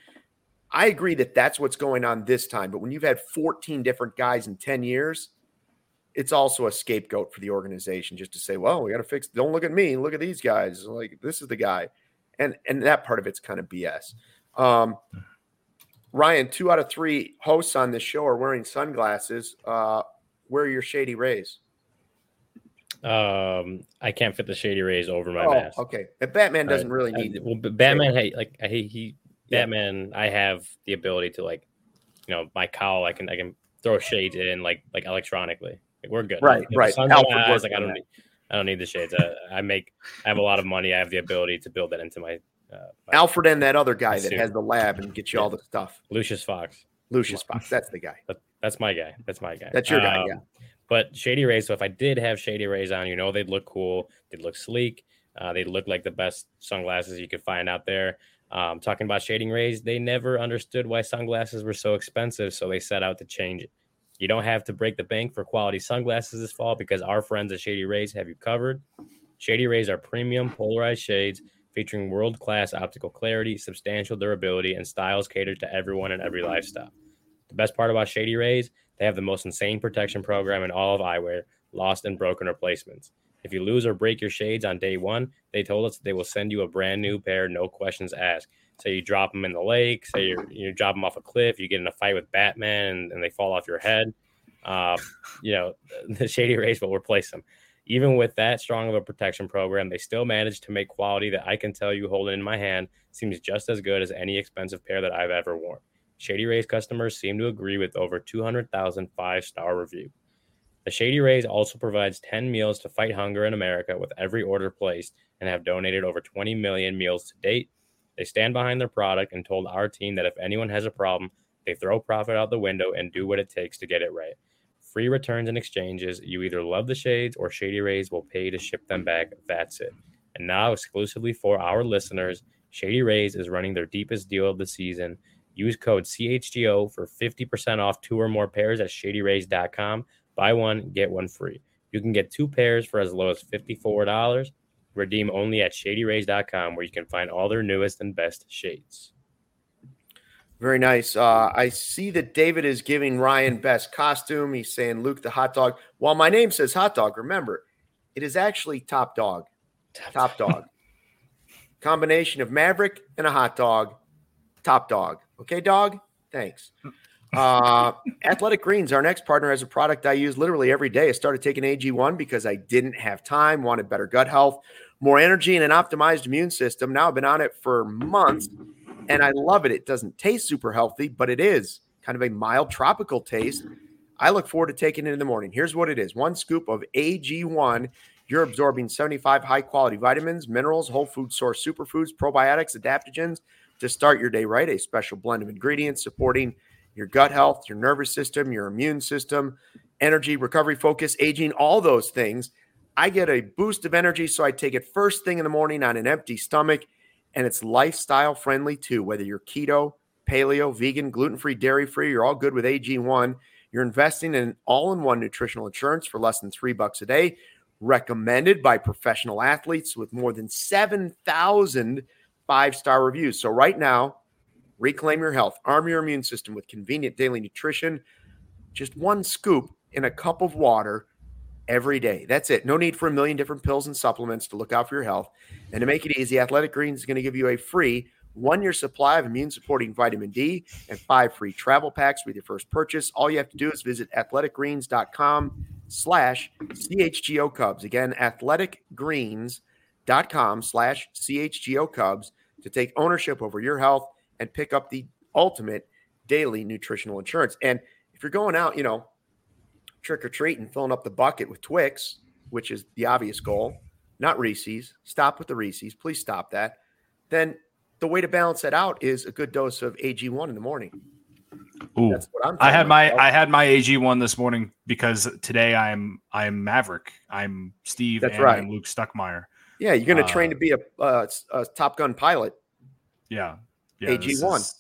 I agree that that's what's going on this time, but when you've had 14 different guys in 10 years, it's also a scapegoat for the organization just to say, well, we got to fix. Don't look at me. Look at these guys. Like this is the guy, and and that part of it's kind of BS. Um, Ryan, two out of three hosts on this show are wearing sunglasses. Uh, where are your shady rays? Um, I can't fit the shady rays over my oh, mask. Okay, but Batman doesn't really need. I, well, Batman, hey, like he, he yeah. Batman, I have the ability to like, you know, my cowl. I can I can throw shades in like like electronically. Like, we're good. Right, right. Eyes, like I don't need, I don't need the shades. I, I, make, I have a lot of money. I have the ability to build that into my. Uh, Alfred and that other guy that has the lab and gets you all the stuff. Lucius Fox. Lucius Fox. That's the guy. that's my guy. That's my guy. That's your guy. Um, yeah. But shady rays. So if I did have shady rays on, you know, they'd look cool. They'd look sleek. Uh, they look like the best sunglasses you could find out there. Um, talking about Shady Rays, they never understood why sunglasses were so expensive, so they set out to change it. You don't have to break the bank for quality sunglasses this fall because our friends at Shady Rays have you covered. Shady Rays are premium polarized shades featuring world class optical clarity, substantial durability, and styles catered to everyone and every lifestyle. The best part about Shady Rays, they have the most insane protection program in all of eyewear, lost and broken replacements. If you lose or break your shades on day one, they told us they will send you a brand new pair, no questions asked. Say you drop them in the lake, say you you drop them off a cliff, you get in a fight with Batman, and, and they fall off your head. Uh, you know, the Shady Rays will replace them. Even with that strong of a protection program, they still manage to make quality that I can tell you holding in my hand seems just as good as any expensive pair that I've ever worn. Shady Rays customers seem to agree with over 200,000 five star review. The Shady Rays also provides 10 meals to fight hunger in America with every order placed and have donated over 20 million meals to date they stand behind their product and told our team that if anyone has a problem, they throw profit out the window and do what it takes to get it right. Free returns and exchanges. You either love the shades or Shady Rays will pay to ship them back. That's it. And now, exclusively for our listeners, Shady Rays is running their deepest deal of the season. Use code CHGO for 50% off two or more pairs at shadyrays.com. Buy one, get one free. You can get two pairs for as low as $54 Redeem only at shadyrays.com where you can find all their newest and best shades. Very nice. Uh, I see that David is giving Ryan best costume. He's saying Luke the hot dog. While my name says hot dog, remember, it is actually top dog. Top, top dog. Combination of Maverick and a hot dog. Top dog. Okay, dog? Thanks. Uh, Athletic Greens, our next partner, has a product I use literally every day. I started taking AG1 because I didn't have time, wanted better gut health, more energy, and an optimized immune system. Now I've been on it for months and I love it. It doesn't taste super healthy, but it is kind of a mild tropical taste. I look forward to taking it in the morning. Here's what it is one scoop of AG1. You're absorbing 75 high quality vitamins, minerals, whole food source superfoods, probiotics, adaptogens to start your day right. A special blend of ingredients supporting your gut health, your nervous system, your immune system, energy, recovery, focus, aging, all those things. I get a boost of energy, so I take it first thing in the morning on an empty stomach, and it's lifestyle friendly too. Whether you're keto, paleo, vegan, gluten free, dairy free, you're all good with AG1. You're investing in all in one nutritional insurance for less than three bucks a day, recommended by professional athletes with more than 7,000 five star reviews. So, right now, Reclaim your health. Arm your immune system with convenient daily nutrition. Just one scoop in a cup of water every day. That's it. No need for a million different pills and supplements to look out for your health. And to make it easy, Athletic Greens is going to give you a free one year supply of immune supporting vitamin D and five free travel packs with your first purchase. All you have to do is visit athleticgreens.com slash CHGO Cubs. Again, athleticgreens.com slash CHGO Cubs to take ownership over your health and pick up the ultimate daily nutritional insurance. And if you're going out, you know, trick or treat and filling up the bucket with Twix, which is the obvious goal, not Reese's, stop with the Reese's. Please stop that. Then the way to balance that out is a good dose of AG1 in the morning. Ooh, i had my myself. I had my AG1 this morning because today I'm I'm Maverick. I'm Steve That's and right. I'm Luke Stuckmeyer. Yeah, you're going to uh, train to be a, a, a Top Gun pilot. Yeah, yeah, AG1. Is,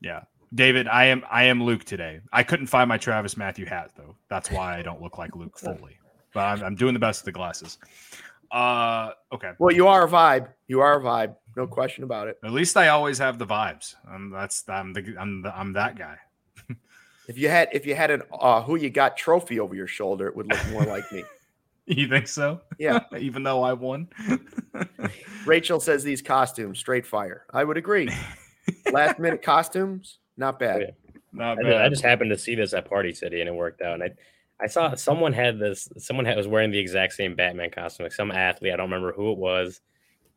yeah. David, I am I am Luke today. I couldn't find my TravisMathew hat though. That's why I don't look like Luke fully. But I'm, I'm doing the best with the glasses. Uh, okay. Well, you are a vibe. You are a vibe. No question about it. At least I always have the vibes. I'm that's I'm the I'm the, I'm that guy. if you had if you had an uh, who you got trophy over your shoulder, it would look more like me. You think so? Yeah. Even though I won. Rachel says these costumes straight fire. I would agree. Last minute costumes, not bad. Yeah. Not bad. I, I, just happened to see this at Party City and it worked out. And I, I saw someone had this. Someone had, was wearing the exact same Batman costume, like some athlete. I don't remember who it was.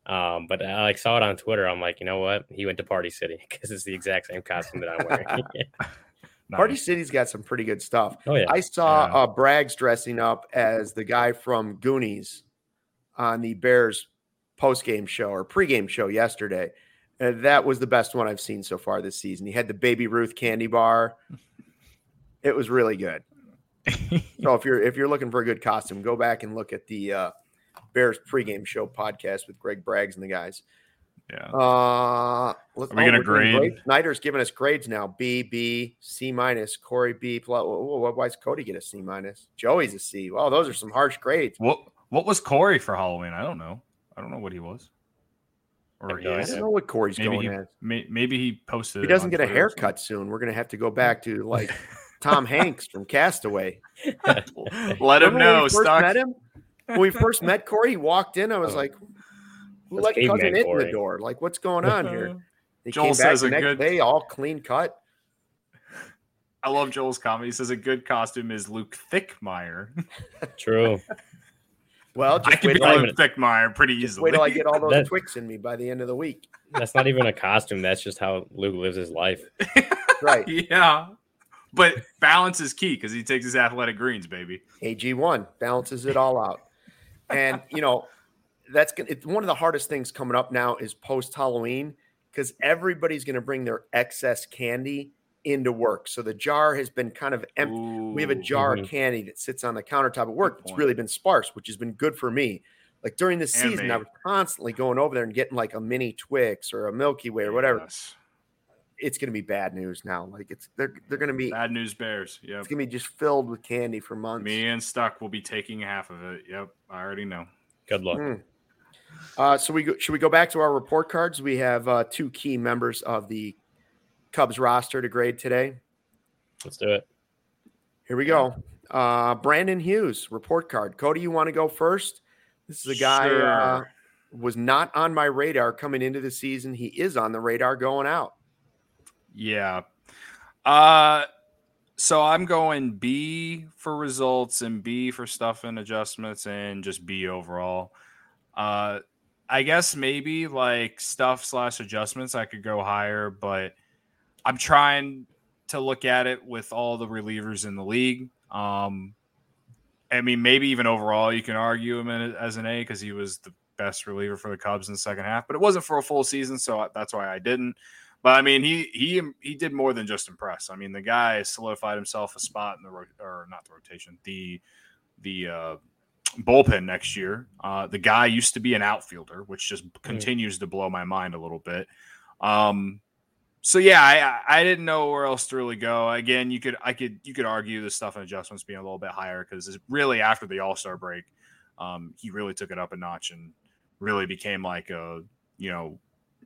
Um, but I like saw it on Twitter. I'm like, you know what? He went to Party City because it's the exact same costume that I'm wearing. Nice. Party City's got some pretty good stuff. Oh yeah, I saw yeah. uh, Braggs dressing up as the guy from Goonies on the Bears post game show or pre game show yesterday. And that was the best one I've seen so far this season. He had the Baby Ruth candy bar. It was really good. so if you're if you're looking for a good costume, go back and look at the uh, Bears pregame show podcast with Greg Braggs and the guys. Yeah. Uh, let's, Are we going to grade? Snyder's giving us grades now. B, B, C minus. Corey B. Plus. Why does Cody get a C minus? Joey's a C. Well, those are some harsh grades. What What was Corey for Halloween? I don't know. I don't know what he was. Or he I don't know what Corey's maybe going he, as. May, maybe he posted. He doesn't get a haircut soon. We're going to have to go back to like Tom Hanks from Castaway. Let him know. When we first met him, when we first met Corey, he walked in. I was oh. like, who let cousin in the door? Like, what's going on here? He Joel says a good day, all clean cut. I love Joel's comedy. He says a good costume is Luke Thickmeyer. True. Well, I can be Luke Thickmeyer pretty easily. Wait till I get all those that, Twix in me by the end of the week. That's not even a costume. That's just how Luke lives his life. right. Yeah. But balance is key because he takes his athletic greens, baby. AG1 balances it all out. And, you know, that's it's one of the hardest things coming up now is post Halloween because everybody's going to bring their excess candy into work. So the jar has been kind of empty. Ooh, we have a jar mm-hmm. of candy that sits on the countertop at work. It's really been sparse, which has been good for me. Like during the season, I was constantly going over there and getting like a mini Twix or a Milky Way or whatever. Yes. It's going to be bad news now. Like it's they're they're going to be bad news bears. Yeah, it's going to be just filled with candy for months. Me and Stuck will be taking half of it. Yep, I already know. Good luck. Mm. Uh, so we go, should we go back to our report cards? We have uh, two key members of the Cubs roster to grade today. Let's do it. Here we go. Uh, Brandon Hughes report card. Cody, you want to go first? This is a guy sure. uh, was not on my radar coming into the season. He is on the radar going out. Yeah. Uh so I'm going B for results and B for stuff and adjustments and just B overall. Uh I guess maybe like stuff slash adjustments I could go higher, but I'm trying to look at it with all the relievers in the league. Um I mean, maybe even overall, you can argue him as an A because he was the best reliever for the Cubs in the second half, but it wasn't for a full season, so that's why I didn't. But I mean, he he he did more than just impress. I mean, the guy solidified himself a spot in the or not the rotation, the the uh, bullpen next year. Uh, the guy used to be an outfielder, which just continues to blow my mind a little bit. Um, so yeah, I I didn't know where else to really go. Again, you could I could you could argue the stuff and adjustments being a little bit higher because really after the All Star break, um, he really took it up a notch and really became like a you know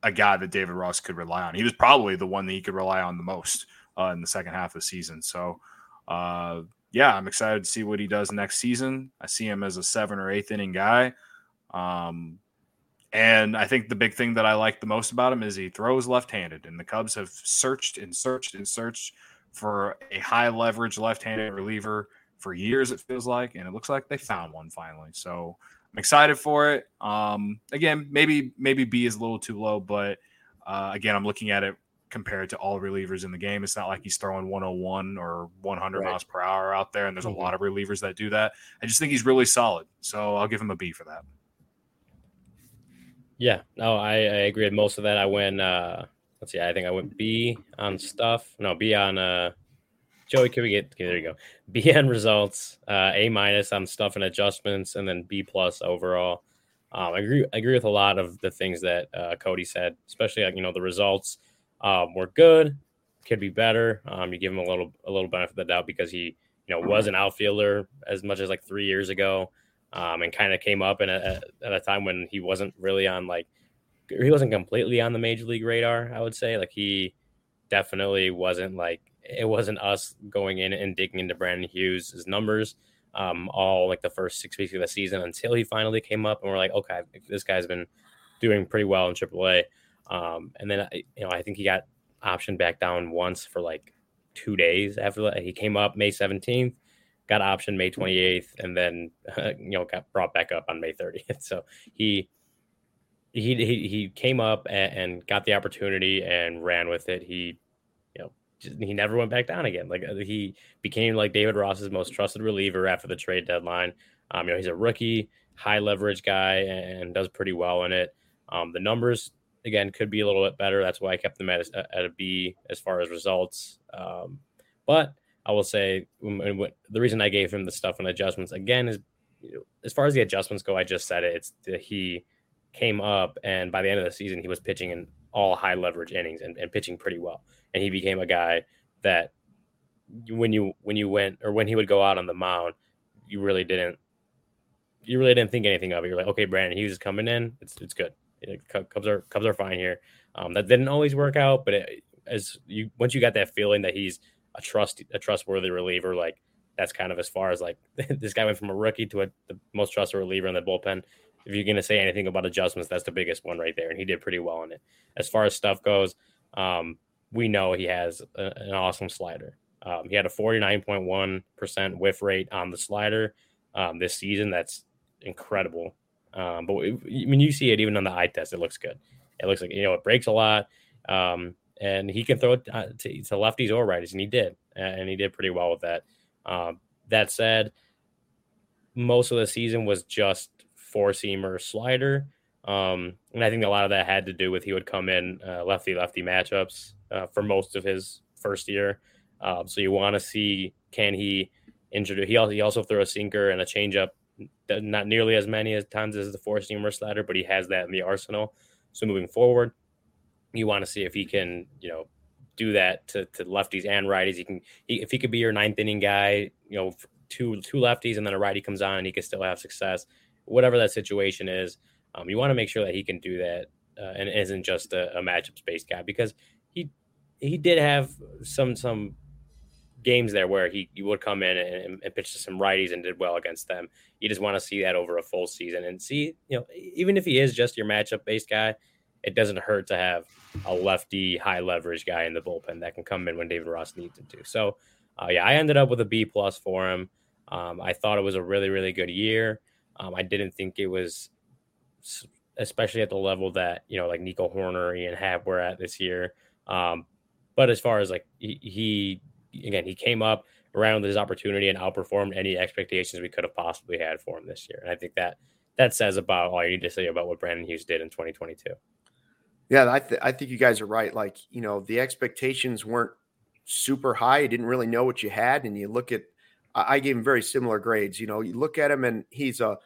a guy that David Ross could rely on. He was probably the one that he could rely on the most uh, in the second half of the season. So uh, yeah, I'm excited to see what he does next season. I see him as a seven or eighth inning guy. Um, and I think the big thing that I like the most about him is he throws left handed. And the Cubs have searched and searched and searched for a high leverage left handed reliever for years, it feels like. And it looks like they found one finally. So I'm excited for it. Um, again, maybe maybe B is a little too low, but uh, again, I'm looking at it compared to all relievers in the game. It's not like he's throwing 101 or 100 right. miles per hour out there, and there's mm-hmm. a lot of relievers that do that. I just think he's really solid. So I'll give him a B for that. Yeah, no, I, I agree with most of that. I went, uh, let's see, I think I went B on stuff. No, B on, uh, Joey, can we get, okay, there you go. B on results, uh, A minus on stuff and adjustments, and then B plus overall. Um, I agree, I agree with a lot of the things that uh, Cody said, especially, like, you know, the results um, were good, could be better. Um, you give him a little, a little benefit of the doubt because he, you know, was an outfielder as much as like three years ago um, and kind of came up in a, at a time when he wasn't really on like he wasn't completely on the major league radar. I would say like he definitely wasn't like it wasn't us going in and digging into Brandon Hughes' numbers um, all like the first six weeks of the season until he finally came up and we're like, okay, this guy's been doing pretty well in AAA. Um, and then you know I think he got optioned back down once for like two days after that. He came up May 17th got option May 28th, and then uh, you know got brought back up on May 30th. So he he he, he came up and, and got the opportunity and ran with it. He you know just, he never went back down again. Like uh, he became like David Ross's most trusted reliever after the trade deadline. Um, you know he's a rookie, high leverage guy, and does pretty well in it. Um, the numbers again could be a little bit better. That's why I kept them at a, at a B as far as results. Um, but I will say the reason I gave him the stuff and adjustments again is as far as the adjustments go, I just said it. It's that he came up and by the end of the season, he was pitching in all high leverage innings and, and pitching pretty well. And he became a guy that when you when you went or when he would go out on the mound, you really didn't you really didn't think anything of it. You're like, okay, Brandon Hughes is coming in. It's it's good. Cubs are Cubs are fine here. Um, that didn't always work out, but it, as you once you got that feeling that he's a trust a trustworthy reliever. Like that's kind of as far as like this guy went from a rookie to a, the most trusted reliever in the bullpen. If you're going to say anything about adjustments, that's the biggest one right there, and he did pretty well in it. As far as stuff goes, um, we know he has a, an awesome slider. Um, he had a 49.1% whiff rate on the slider um, this season. That's incredible. Um, but when I mean, you see it even on the eye test, it looks good. It looks like you know it breaks a lot. Um, and he can throw it uh, to, to, lefties or righties, and he did, and he did pretty well with that. Um, that said, most of the season was just four seamer slider, um, and I think a lot of that had to do with he would come in uh, lefty lefty matchups uh, for most of his first year. Um, so you want to see can he introduce? He also he also throw a sinker and a changeup, not nearly as many as times as the four seamer slider, but he has that in the arsenal. So moving forward, you want to see if he can, you know, do that to, to lefties and righties. He can, he, if he could be your ninth inning guy, you know, two two lefties and then a righty comes on, he can still have success. Whatever that situation is, um, you want to make sure that he can do that uh, and isn't just a, a matchup based guy because he he did have some some games there where he, he would come in and, and pitch to some righties and did well against them. You just want to see that over a full season and see, you know, even if he is just your matchup based guy, it doesn't hurt to have a lefty high leverage guy in the bullpen that can come in when David Ross needs him to. So, uh, yeah, I ended up with a B plus for him. Um, I thought it was a really, really good year. Um, I didn't think it was, especially at the level that you know, like Nico Hoerner, Ian Happ were at this year. Um, but as far as like he, he again, he came up around his opportunity and outperformed any expectations we could have possibly had for him this year. And I think that that says about all you need to say about what Brandon Hughes did in 2022. Yeah, I, th- I think you guys are right. Like, you know, the expectations weren't super high. You didn't really know what you had. And you look at, I gave him very similar grades. You know, you look at him and he's a,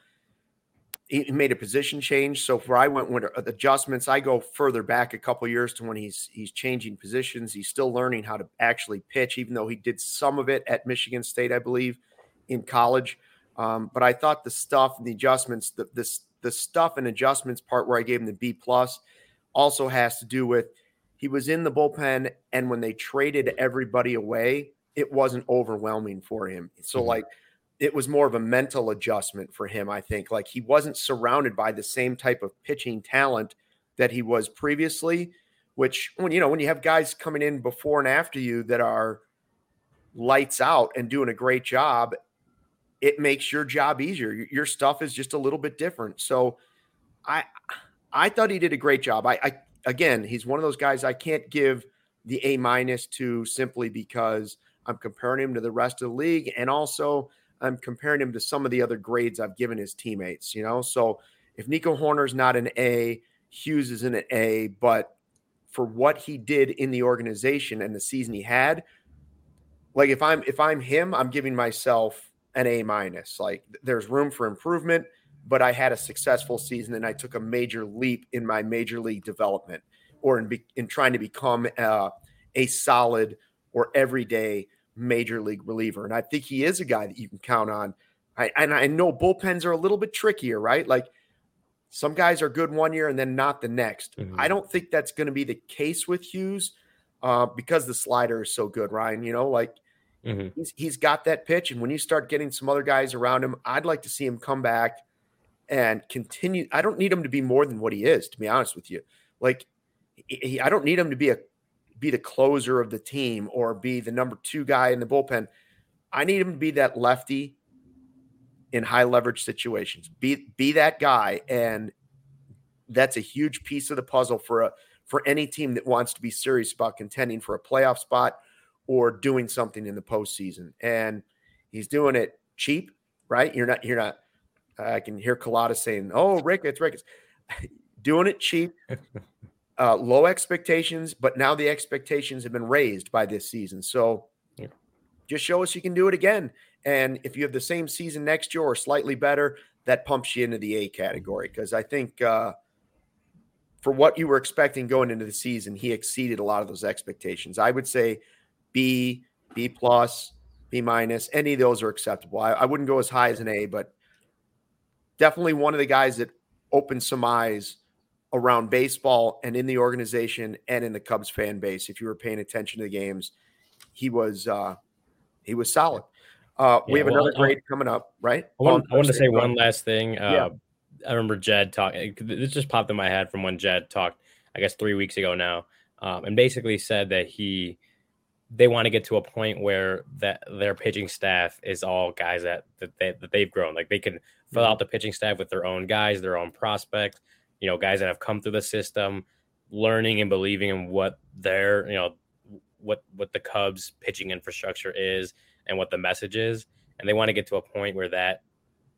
he made a position change. So for I went with adjustments, I go further back a couple years to when he's he's changing positions. He's still learning how to actually pitch, even though he did some of it at Michigan State, I believe, in college. Um, but I thought the stuff and the adjustments, the, the the stuff and adjustments part where I gave him the B plus, also has to do with he was in the bullpen, and when they traded everybody away, it wasn't overwhelming for him. So mm-hmm. like it was more of a mental adjustment for him, I think. Like he wasn't surrounded by the same type of pitching talent that he was previously, which when you know, when you have guys coming in before and after you that are lights out and doing a great job, it makes your job easier. Your stuff is just a little bit different. So I I thought he did a great job. I, I again, he's one of those guys I can't give the A minus to simply because I'm comparing him to the rest of the league and also I'm comparing him to some of the other grades I've given his teammates, you know? So if Nico Hoerner's not an A, Hughes is an A, but for what he did in the organization and the season he had, like if I'm if I'm him, I'm giving myself an A minus. Like there's room for improvement, but I had a successful season and I took a major leap in my major league development or in, be, in trying to become uh, a solid or everyday major league reliever. And I think he is a guy that you can count on. I, and I know bullpens are a little bit trickier, right? Like some guys are good one year and then not the next. Mm-hmm. I don't think that's going to be the case with Hughes uh, because the slider is so good, Ryan. You know, like mm-hmm. he's, he's got that pitch. And when you start getting some other guys around him, I'd like to see him come back and continue. I don't need him to be more than what he is, to be honest with you. Like, he, I don't need him to be a be the closer of the team or be the number two guy in the bullpen. I need him to be that lefty in high leverage situations. Be be that guy, and that's a huge piece of the puzzle for a for any team that wants to be serious about contending for a playoff spot or doing something in the postseason. And he's doing it cheap, right? You're not you're not. I can hear Colada saying, "Oh, Rick, it's Rick." It's doing it cheap, uh, low expectations, but now the expectations have been raised by this season. So yeah. just show us you can do it again. And if you have the same season next year or slightly better, that pumps you into the A category. Because I think uh, for what you were expecting going into the season, he exceeded a lot of those expectations. I would say B, B plus, B minus, any of those are acceptable. I, I wouldn't go as high as an A, but definitely one of the guys that opened some eyes around baseball and in the organization and in the Cubs fan base. If you were paying attention to the games, he was uh, he was solid. Uh, yeah, we have well, another grade I'll, coming up, right? I want, I want to say one last thing. Uh, yeah. I remember Jed talking. This just popped in my head from when Jed talked, I guess three weeks ago now, um, and basically said that he they want to get to a point where that their pitching staff is all guys that that, they, that they've grown. Like they can fill mm-hmm. out the pitching staff with their own guys, their own prospects you know, guys that have come through the system, learning and believing in what their, you know, what what the Cubs pitching infrastructure is and what the message is, and they want to get to a point where that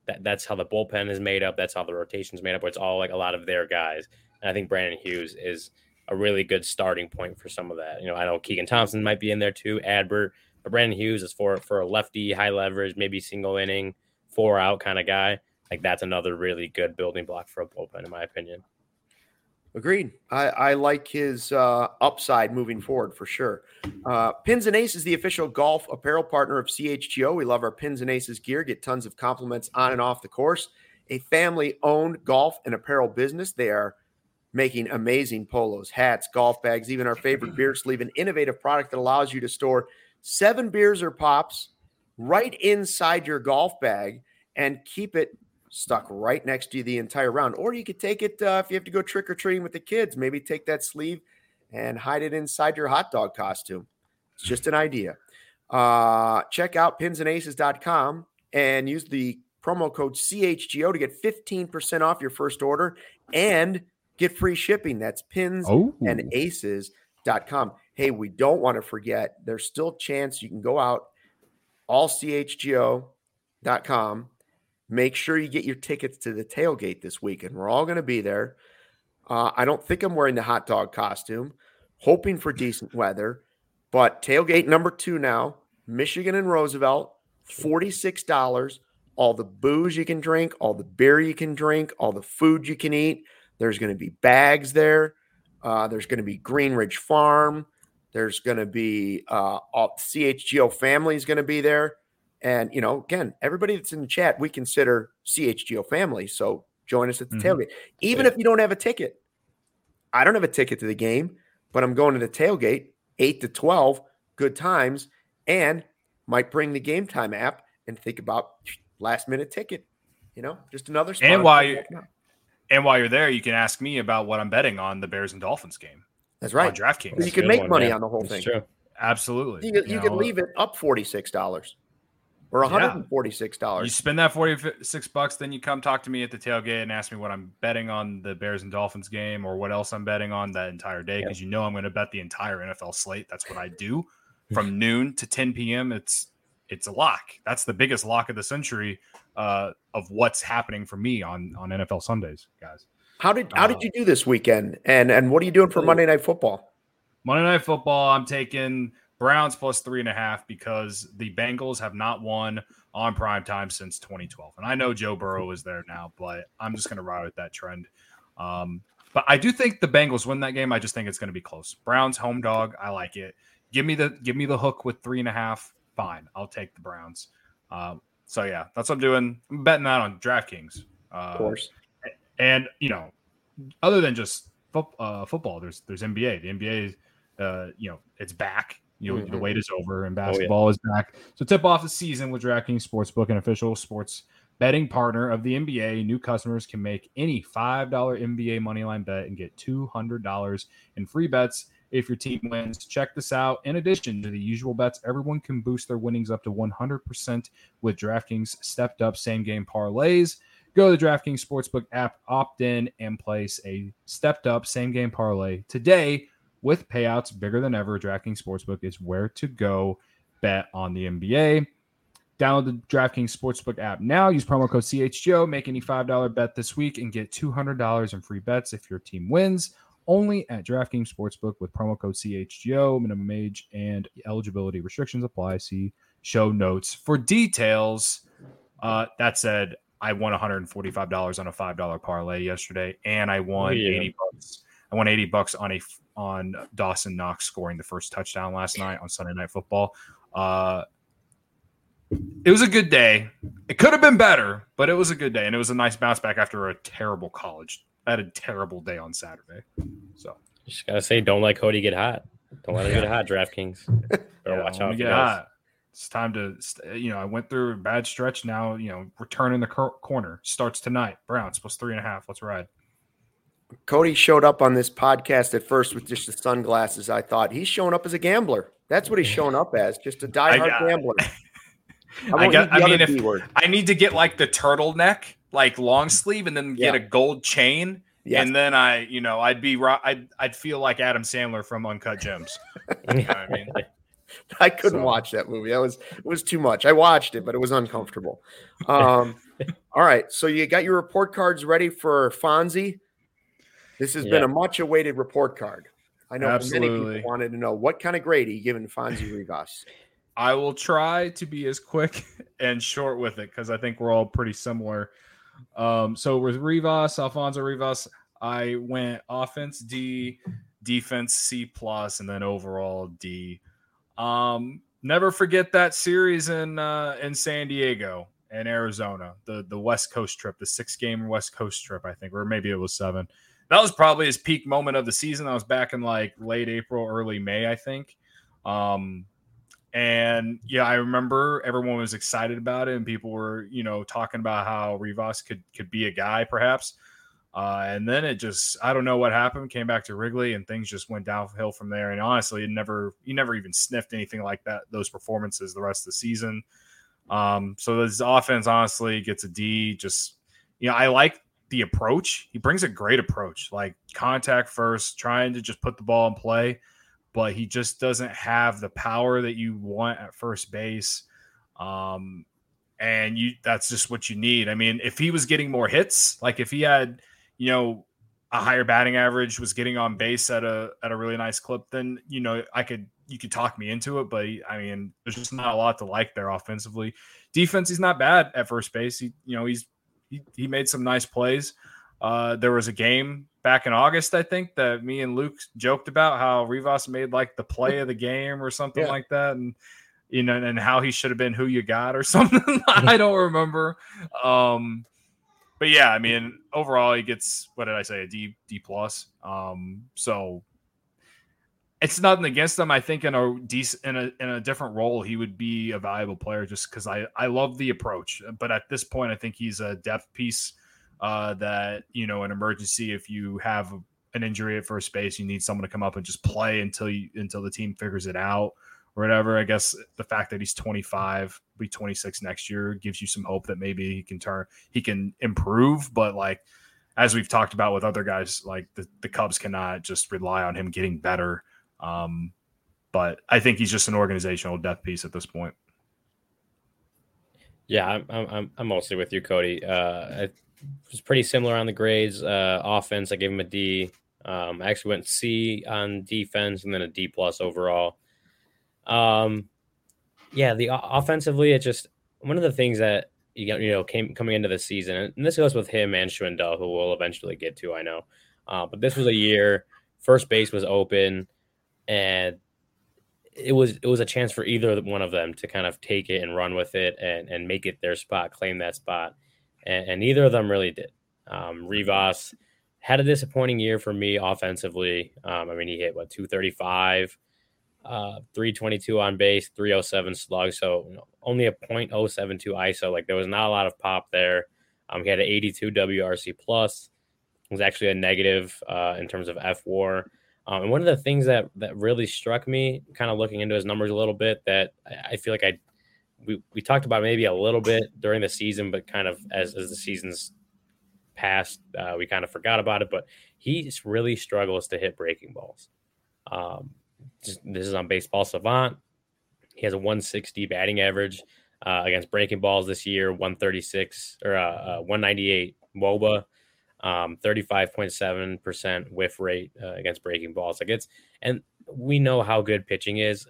that that's how the bullpen is made up, that's how the rotation is made up, where it's all like a lot of their guys. And I think Brandon Hughes is a really good starting point for some of that. You know, I know Keegan Thompson might be in there too, Adbert, but Brandon Hughes is for for a lefty, high leverage, maybe single inning, four out kind of guy like that's another really good building block for a bullpen, in my opinion. Agreed. I, I like his uh, upside moving forward for sure. Uh, Pins and Aces, is the official golf apparel partner of CHGO. We love our Pins and Aces gear. Get tons of compliments on and off the course. A family-owned golf and apparel business. They are making amazing polos, hats, golf bags, even our favorite beer sleeve. An innovative product that allows you to store seven beers or pops right inside your golf bag and keep it stuck right next to you the entire round. Or you could take it uh, if you have to go trick or treating with the kids. Maybe take that sleeve and hide it inside your hot dog costume. It's just an idea. Uh, check out pinsandaces.com and use the promo code CHGO to get 15% off your first order and get free shipping. That's pins Oh. and aces.com. Hey, we don't want to forget there's still a chance you can go out all chgo.com. Make sure you get your tickets to the tailgate this week, and We're all going to be there. Uh, I don't think I'm wearing the hot dog costume, hoping for decent weather. But tailgate number two now, Michigan and Roosevelt, $46. All the booze you can drink, all the beer you can drink, all the food you can eat. There's going to be bags there. Uh, there's going to be Greenridge Farm. There's going to be uh, all, CHGO family is going to be there. And, you know, again, everybody that's in the chat, we consider CHGO family. So join us at the Mhm. tailgate. Even Yeah. if you don't have a ticket, I don't have a ticket to the game, but I'm going to the tailgate, 8 to 12, good times, and might bring the game time app and think about last minute ticket. You know, just another while you- backing up. And while you're there, you can ask me about what I'm betting on the Bears and Dolphins game That's on right. DraftKings. You That's a could make one, money yeah. on the whole That's thing. true. Absolutely. You could, you could know, leave it up $46 or $146. You spend that 46 bucks, then you come talk to me at the tailgate and ask me what I'm betting on the Bears and Dolphins game or what else I'm betting on that entire day because you know I'm going to bet the entire NFL slate. That's what I do from noon to 10 p.m. It's it's a lock. That's the biggest lock of the century uh, of what's happening for me on on NFL Sundays, guys. How did how Uh, did you do this weekend? And and what are you doing for Monday Night Football? Monday Night Football, I'm taking Browns plus three and a half because the Bengals have not won on prime time since 2012. And I know Joe Burrow is there now, but I'm just going to ride with that trend. Um, but I do think the Bengals win that game. I just think it's going to be close. Browns home dog. I like it. Give me the give me the hook with three and a half. Fine, I'll take the Browns. Um, so yeah, that's what I'm doing. I'm betting that on DraftKings. Uh, Of course. and you know, other than just fo- uh, football, there's there's NBA. The NBA, uh, you know, it's back. You know, the Mhm. wait is over, and yeah. basketball is back. So tip off the season with DraftKings Sportsbook, an official sports betting partner of the NBA. New customers can make any five dollar NBA moneyline bet and get two hundred dollars in free bets if your team wins. Check this out. In addition to the usual bets, everyone can boost their winnings up to one hundred percent with DraftKings stepped up same game parlays. Go to the DraftKings Sportsbook app, opt in, and place a stepped up same game parlay today with payouts bigger than ever. DraftKings Sportsbook is where to go bet on the NBA. Download the DraftKings Sportsbook app now. Use promo code CHGO. Make any $5 bet this week and get $200 in free bets if your team wins. Only at DraftKings Sportsbook with promo code CHGO. Minimum age and eligibility restrictions apply. See show notes for details. Uh, that said, I won $145 on a $5 parlay yesterday, and I won Yeah. 80 bucks. I won 80 bucks on a on Dawson Knox scoring the first touchdown last night on Sunday Night Football. Uh, it was a good day. It could have been better, but it was a good day, and it was a nice bounce back after a terrible college. I had a terrible day on Saturday. So Just gotta say, don't let Cody get hot. Don't let him get hot, DraftKings. Better yeah, watch out. me for get hot. It's time to, you know, I went through a bad stretch. Now, you know, returning the cor- corner starts tonight. Browns plus three and a half. Let's ride. Cody showed up on this podcast at first with just the sunglasses. I thought he's showing up as a gambler. That's what he's showing up as, just a diehard got- gambler. I won't got- use I mean, if- B word. I need to get like the turtleneck, like long sleeve, and then get Yeah. a gold chain. Yes. And then I, you know, I'd be ri- I'd I'd feel like Adam Sandler from Uncut Gems. You know I mean? I couldn't So- watch that movie. That was it was too much. I watched it, but it was uncomfortable. Um, all right, so you got your report cards ready for Fonzie. This has been a much awaited report card. I know many people wanted to know what kind of grade are you giving Fonzie Rivas. I will try to be as quick and short with it because I think we're all pretty similar. Um, so with Rivas, Alfonso Rivas, I went offense D, defense C plus, and then overall D. Um, never forget that series in uh, in San Diego and Arizona, the the West Coast trip, the six game West Coast trip, I think, or maybe it was seven. That was probably his peak moment of the season. I was back in like late April, early May, I think. Um, And yeah, I remember everyone was excited about it, and people were, you know, talking about how Rivas could could be a guy, perhaps. Uh, and then it just, I don't know what happened. Came back to Wrigley, and things just went downhill from there. And honestly, it never, you never even sniffed anything like that. Those performances the rest of the season. Um, so this offense honestly gets a D. Just, you know, I like the approach. He brings a great approach, like contact first, trying to just put the ball in play but he just doesn't have the power that you want at first base. Um, and you that's just what you need. I mean, if he was getting more hits, like if he had, you know, a higher batting average, was getting on base at a at a really nice clip, then you know I could you could talk me into it. But I mean, there's just not a lot to like there offensively. Defense, he's not bad at first base. He you know he's he, he made some nice plays. Uh, there was a game back in August, I think, that me and Luke joked about how Rivas made like the play of the game or something yeah. like that, and you know, and how he should have been who you got or something. I don't remember. Um, but yeah, I mean, overall, he gets what did I say, a D D plus. Um, so it's nothing against him. I think in a decent in a in a different role, he would be a valuable player just because I I love the approach. But at this point, I think he's a depth piece uh, that you know an emergency if you have an injury at first base, you need someone to come up and just play until you until the team figures it out or whatever. I guess the fact that he's 25, be 26 next year gives you some hope that maybe he can turn, he can improve. But like as we've talked about with other guys, like the, the Cubs cannot just rely on him getting better. Um, but I think he's just an organizational death piece at this point. Yeah, I'm I'm, I'm mostly with you, Cody. Uh, I was pretty similar on the grades. Uh, offense, I gave him a D. Um, I actually went C on defense and then a D plus overall. Um, yeah, the offensively, it just one of the things that you got, you know came coming into the season, and this goes with him and Schwindel, who we'll eventually get to. I know, uh, but this was a year first base was open, and it was it was a chance for either one of them to kind of take it and run with it and and make it their spot, claim that spot and, and neither of them really did. Um, Rivas had a disappointing year for me offensively. Um, I mean, he hit what 235, uh, 322 on base, 307 slug, so you know, only a .072 ISO. Like there was not a lot of pop there. Um, he had an 82 WRC plus. It was actually a negative uh, in terms of fWAR. Um, and one of the things that that really struck me, kind of looking into his numbers a little bit, that I feel like I we, we talked about maybe a little bit during the season, but kind of as, as the seasons passed, uh, we kind of forgot about it. But he really struggles to hit breaking balls. Um, just, this is on Baseball Savant. He has a 160 batting average uh, against breaking balls this year, 136 or uh, uh 198 WOBA, um, 35.7% whiff rate uh, against breaking balls. Like it's, and we know how good pitching is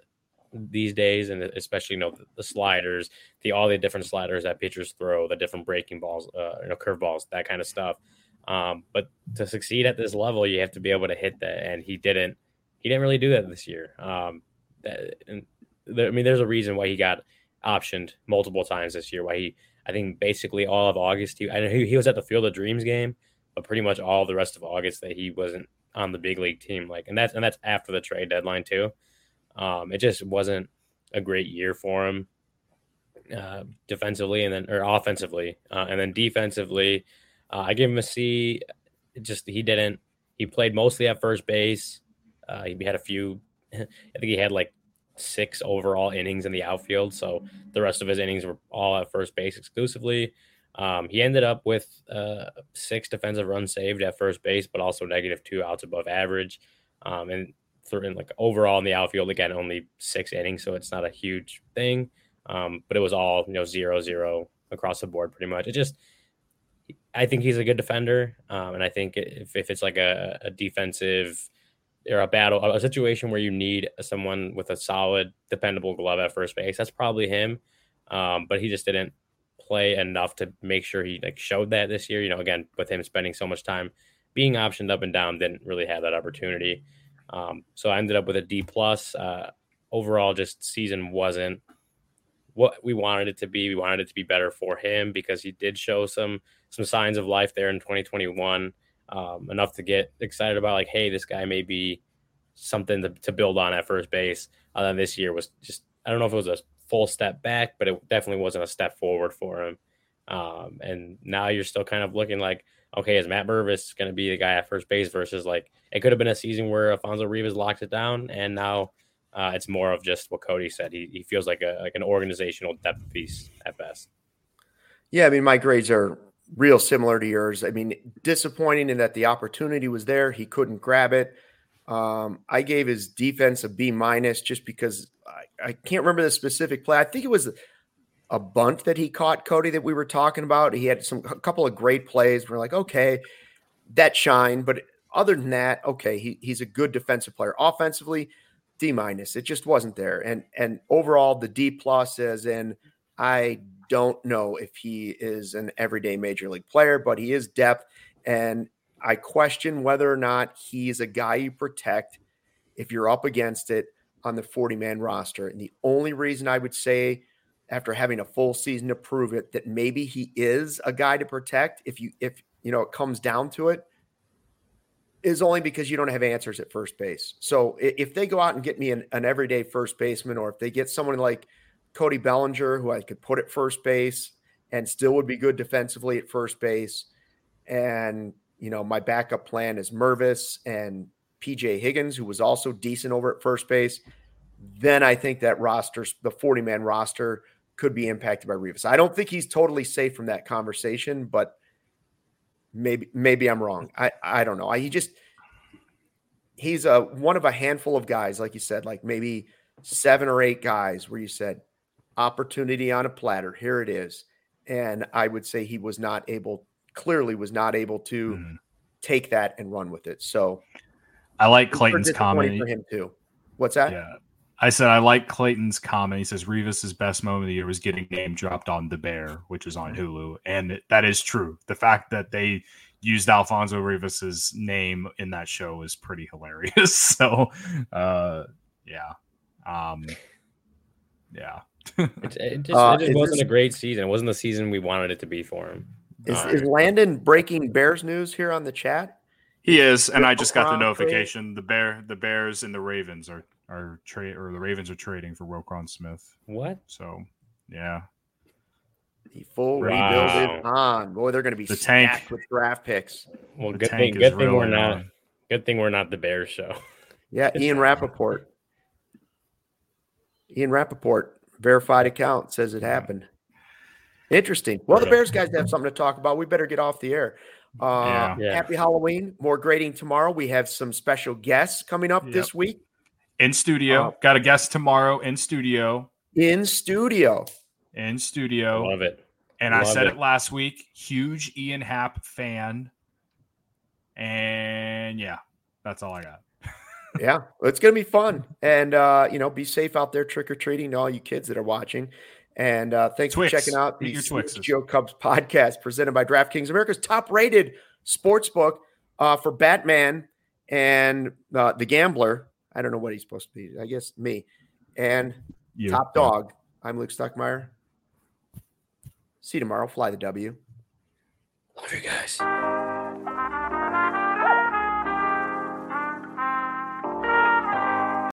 these days, and especially you know the, the, sliders, the all the different sliders that pitchers throw, the different breaking balls, uh, you know, curveballs, that kind of stuff. Um, but to succeed at this level, you have to be able to hit that, and he didn't. He didn't really do that this year. Um, that, and there, I mean, there's a reason why he got optioned multiple times this year. Why he, I think, basically all of August, he, I know he, he was at the Field of Dreams game, but pretty much all the rest of August that he wasn't on the big league team. Like, and that's and that's after the trade deadline too. Um, it just wasn't a great year for him uh, defensively and then or offensively, uh, and then defensively, uh, I give him a C. Just he didn't. He played mostly at first base. Uh, he had a few. I think he had like six overall innings in the outfield, so the rest of his innings were all at first base exclusively. Um, he ended up with uh, six defensive runs saved at first base, but also negative two outs above average. Um, and in like overall in the outfield again only six innings, so it's not a huge thing. Um, but it was all you know zero zero across the board pretty much. It just I think he's a good defender, um, and I think if, if it's like a, a defensive or a battle, a situation where you need someone with a solid, dependable glove at first base, that's probably him. Um, but he just didn't play enough to make sure he like showed that this year. You know, again with him spending so much time being optioned up and down, didn't really have that opportunity. Um, so I ended up with a D plus. Uh, overall, just season wasn't what we wanted it to be. We wanted it to be better for him because he did show some some signs of life there in 2021, um, enough to get excited about. Like, hey, this guy may be something to, to build on at first base. Uh, then this year was just I don't know if it was a full step back, but it definitely wasn't a step forward for him. Um, and now you're still kind of looking like, okay, is Matt Mervis going to be the guy at first base versus like it could have been a season where Alfonso Rivas locked it down, and now uh, it's more of just what Cody said. He, he feels like a like an organizational depth piece at best. Yeah, I mean, my grades are real similar to yours. I mean, disappointing in that the opportunity was there, he couldn't grab it. Um, I gave his defense a B minus just because I, I, can't remember the specific play. I think it was a bunt that he caught, Cody, that we were talking about. He had some a couple of great plays. We're like, okay, that shine, but other than that, okay, he, he's a good defensive player. Offensively, D minus. It just wasn't there. And and overall, the D plus is in I don't know if he is an everyday major league player, but he is depth. And I question whether or not he's a guy you protect if you're up against it on the 40 man roster. And the only reason I would say, after having a full season to prove it, that maybe he is a guy to protect if you, if, you know, it comes down to it, is only because you don't have answers at first base. So if they go out and get me an, an everyday first baseman, or if they get someone like Cody Bellinger, who I could put at first base and still would be good defensively at first base, and you know my backup plan is Mervis and PJ Higgins, who was also decent over at first base, then I think that roster, the 40 man roster, could be impacted by Rivas. I don't think he's totally safe from that conversation, but maybe maybe I'm wrong. I I don't know. I, he just he's a one of a handful of guys, like you said, like maybe seven or eight guys where you said opportunity on a platter. Here it is, and I would say he was not able, clearly was not able to mm. take that and run with it. So I like Clayton's comment for him too. What's that? Yeah. I said I like Clayton's comment. He says Rivas's best moment of the year was getting name dropped on The Bear, which is on Hulu, and that is true. The fact that they used Alfonso Rivas's name in that show is pretty hilarious. So, uh, yeah, um, yeah. it, it, just, uh, it just wasn't this, a great season. It wasn't the season we wanted it to be for him. Is, uh, is Landon breaking Bears news here on the chat? He is, and I just got the notification. The bear, the Bears, and the Ravens are are trade or the Ravens are trading for Roquan Smith. What? So, yeah. The full wow. rebuild is on. Boy, they're going to be the tank with draft picks. Well, the good thing, good thing we're not. On. Good thing we're not the Bears show. Yeah, Ian Rapoport. Ian Rapoport, verified account, says it happened. Interesting. Well, the Bears guys have something to talk about. We better get off the air. Uh, yeah. Happy Halloween. More grading tomorrow. We have some special guests coming up yep. this week. In studio. Uh, Got a guest tomorrow in studio. In studio. In studio. Love it. And Love I said it. it last week. Huge Ian Happ fan. And yeah, that's all I got. yeah, it's going to be fun. And, uh, you know, be safe out there trick or treating to all you kids that are watching. And uh, thanks Twix. for checking out the Joe Cubs podcast presented by DraftKings, America's top rated sports book uh, for Batman and uh, the Gambler. I don't know what he's supposed to be. I guess me and you. Top Dog. I'm Luke Stuckmeyer. See you tomorrow. Fly the W. Love you guys.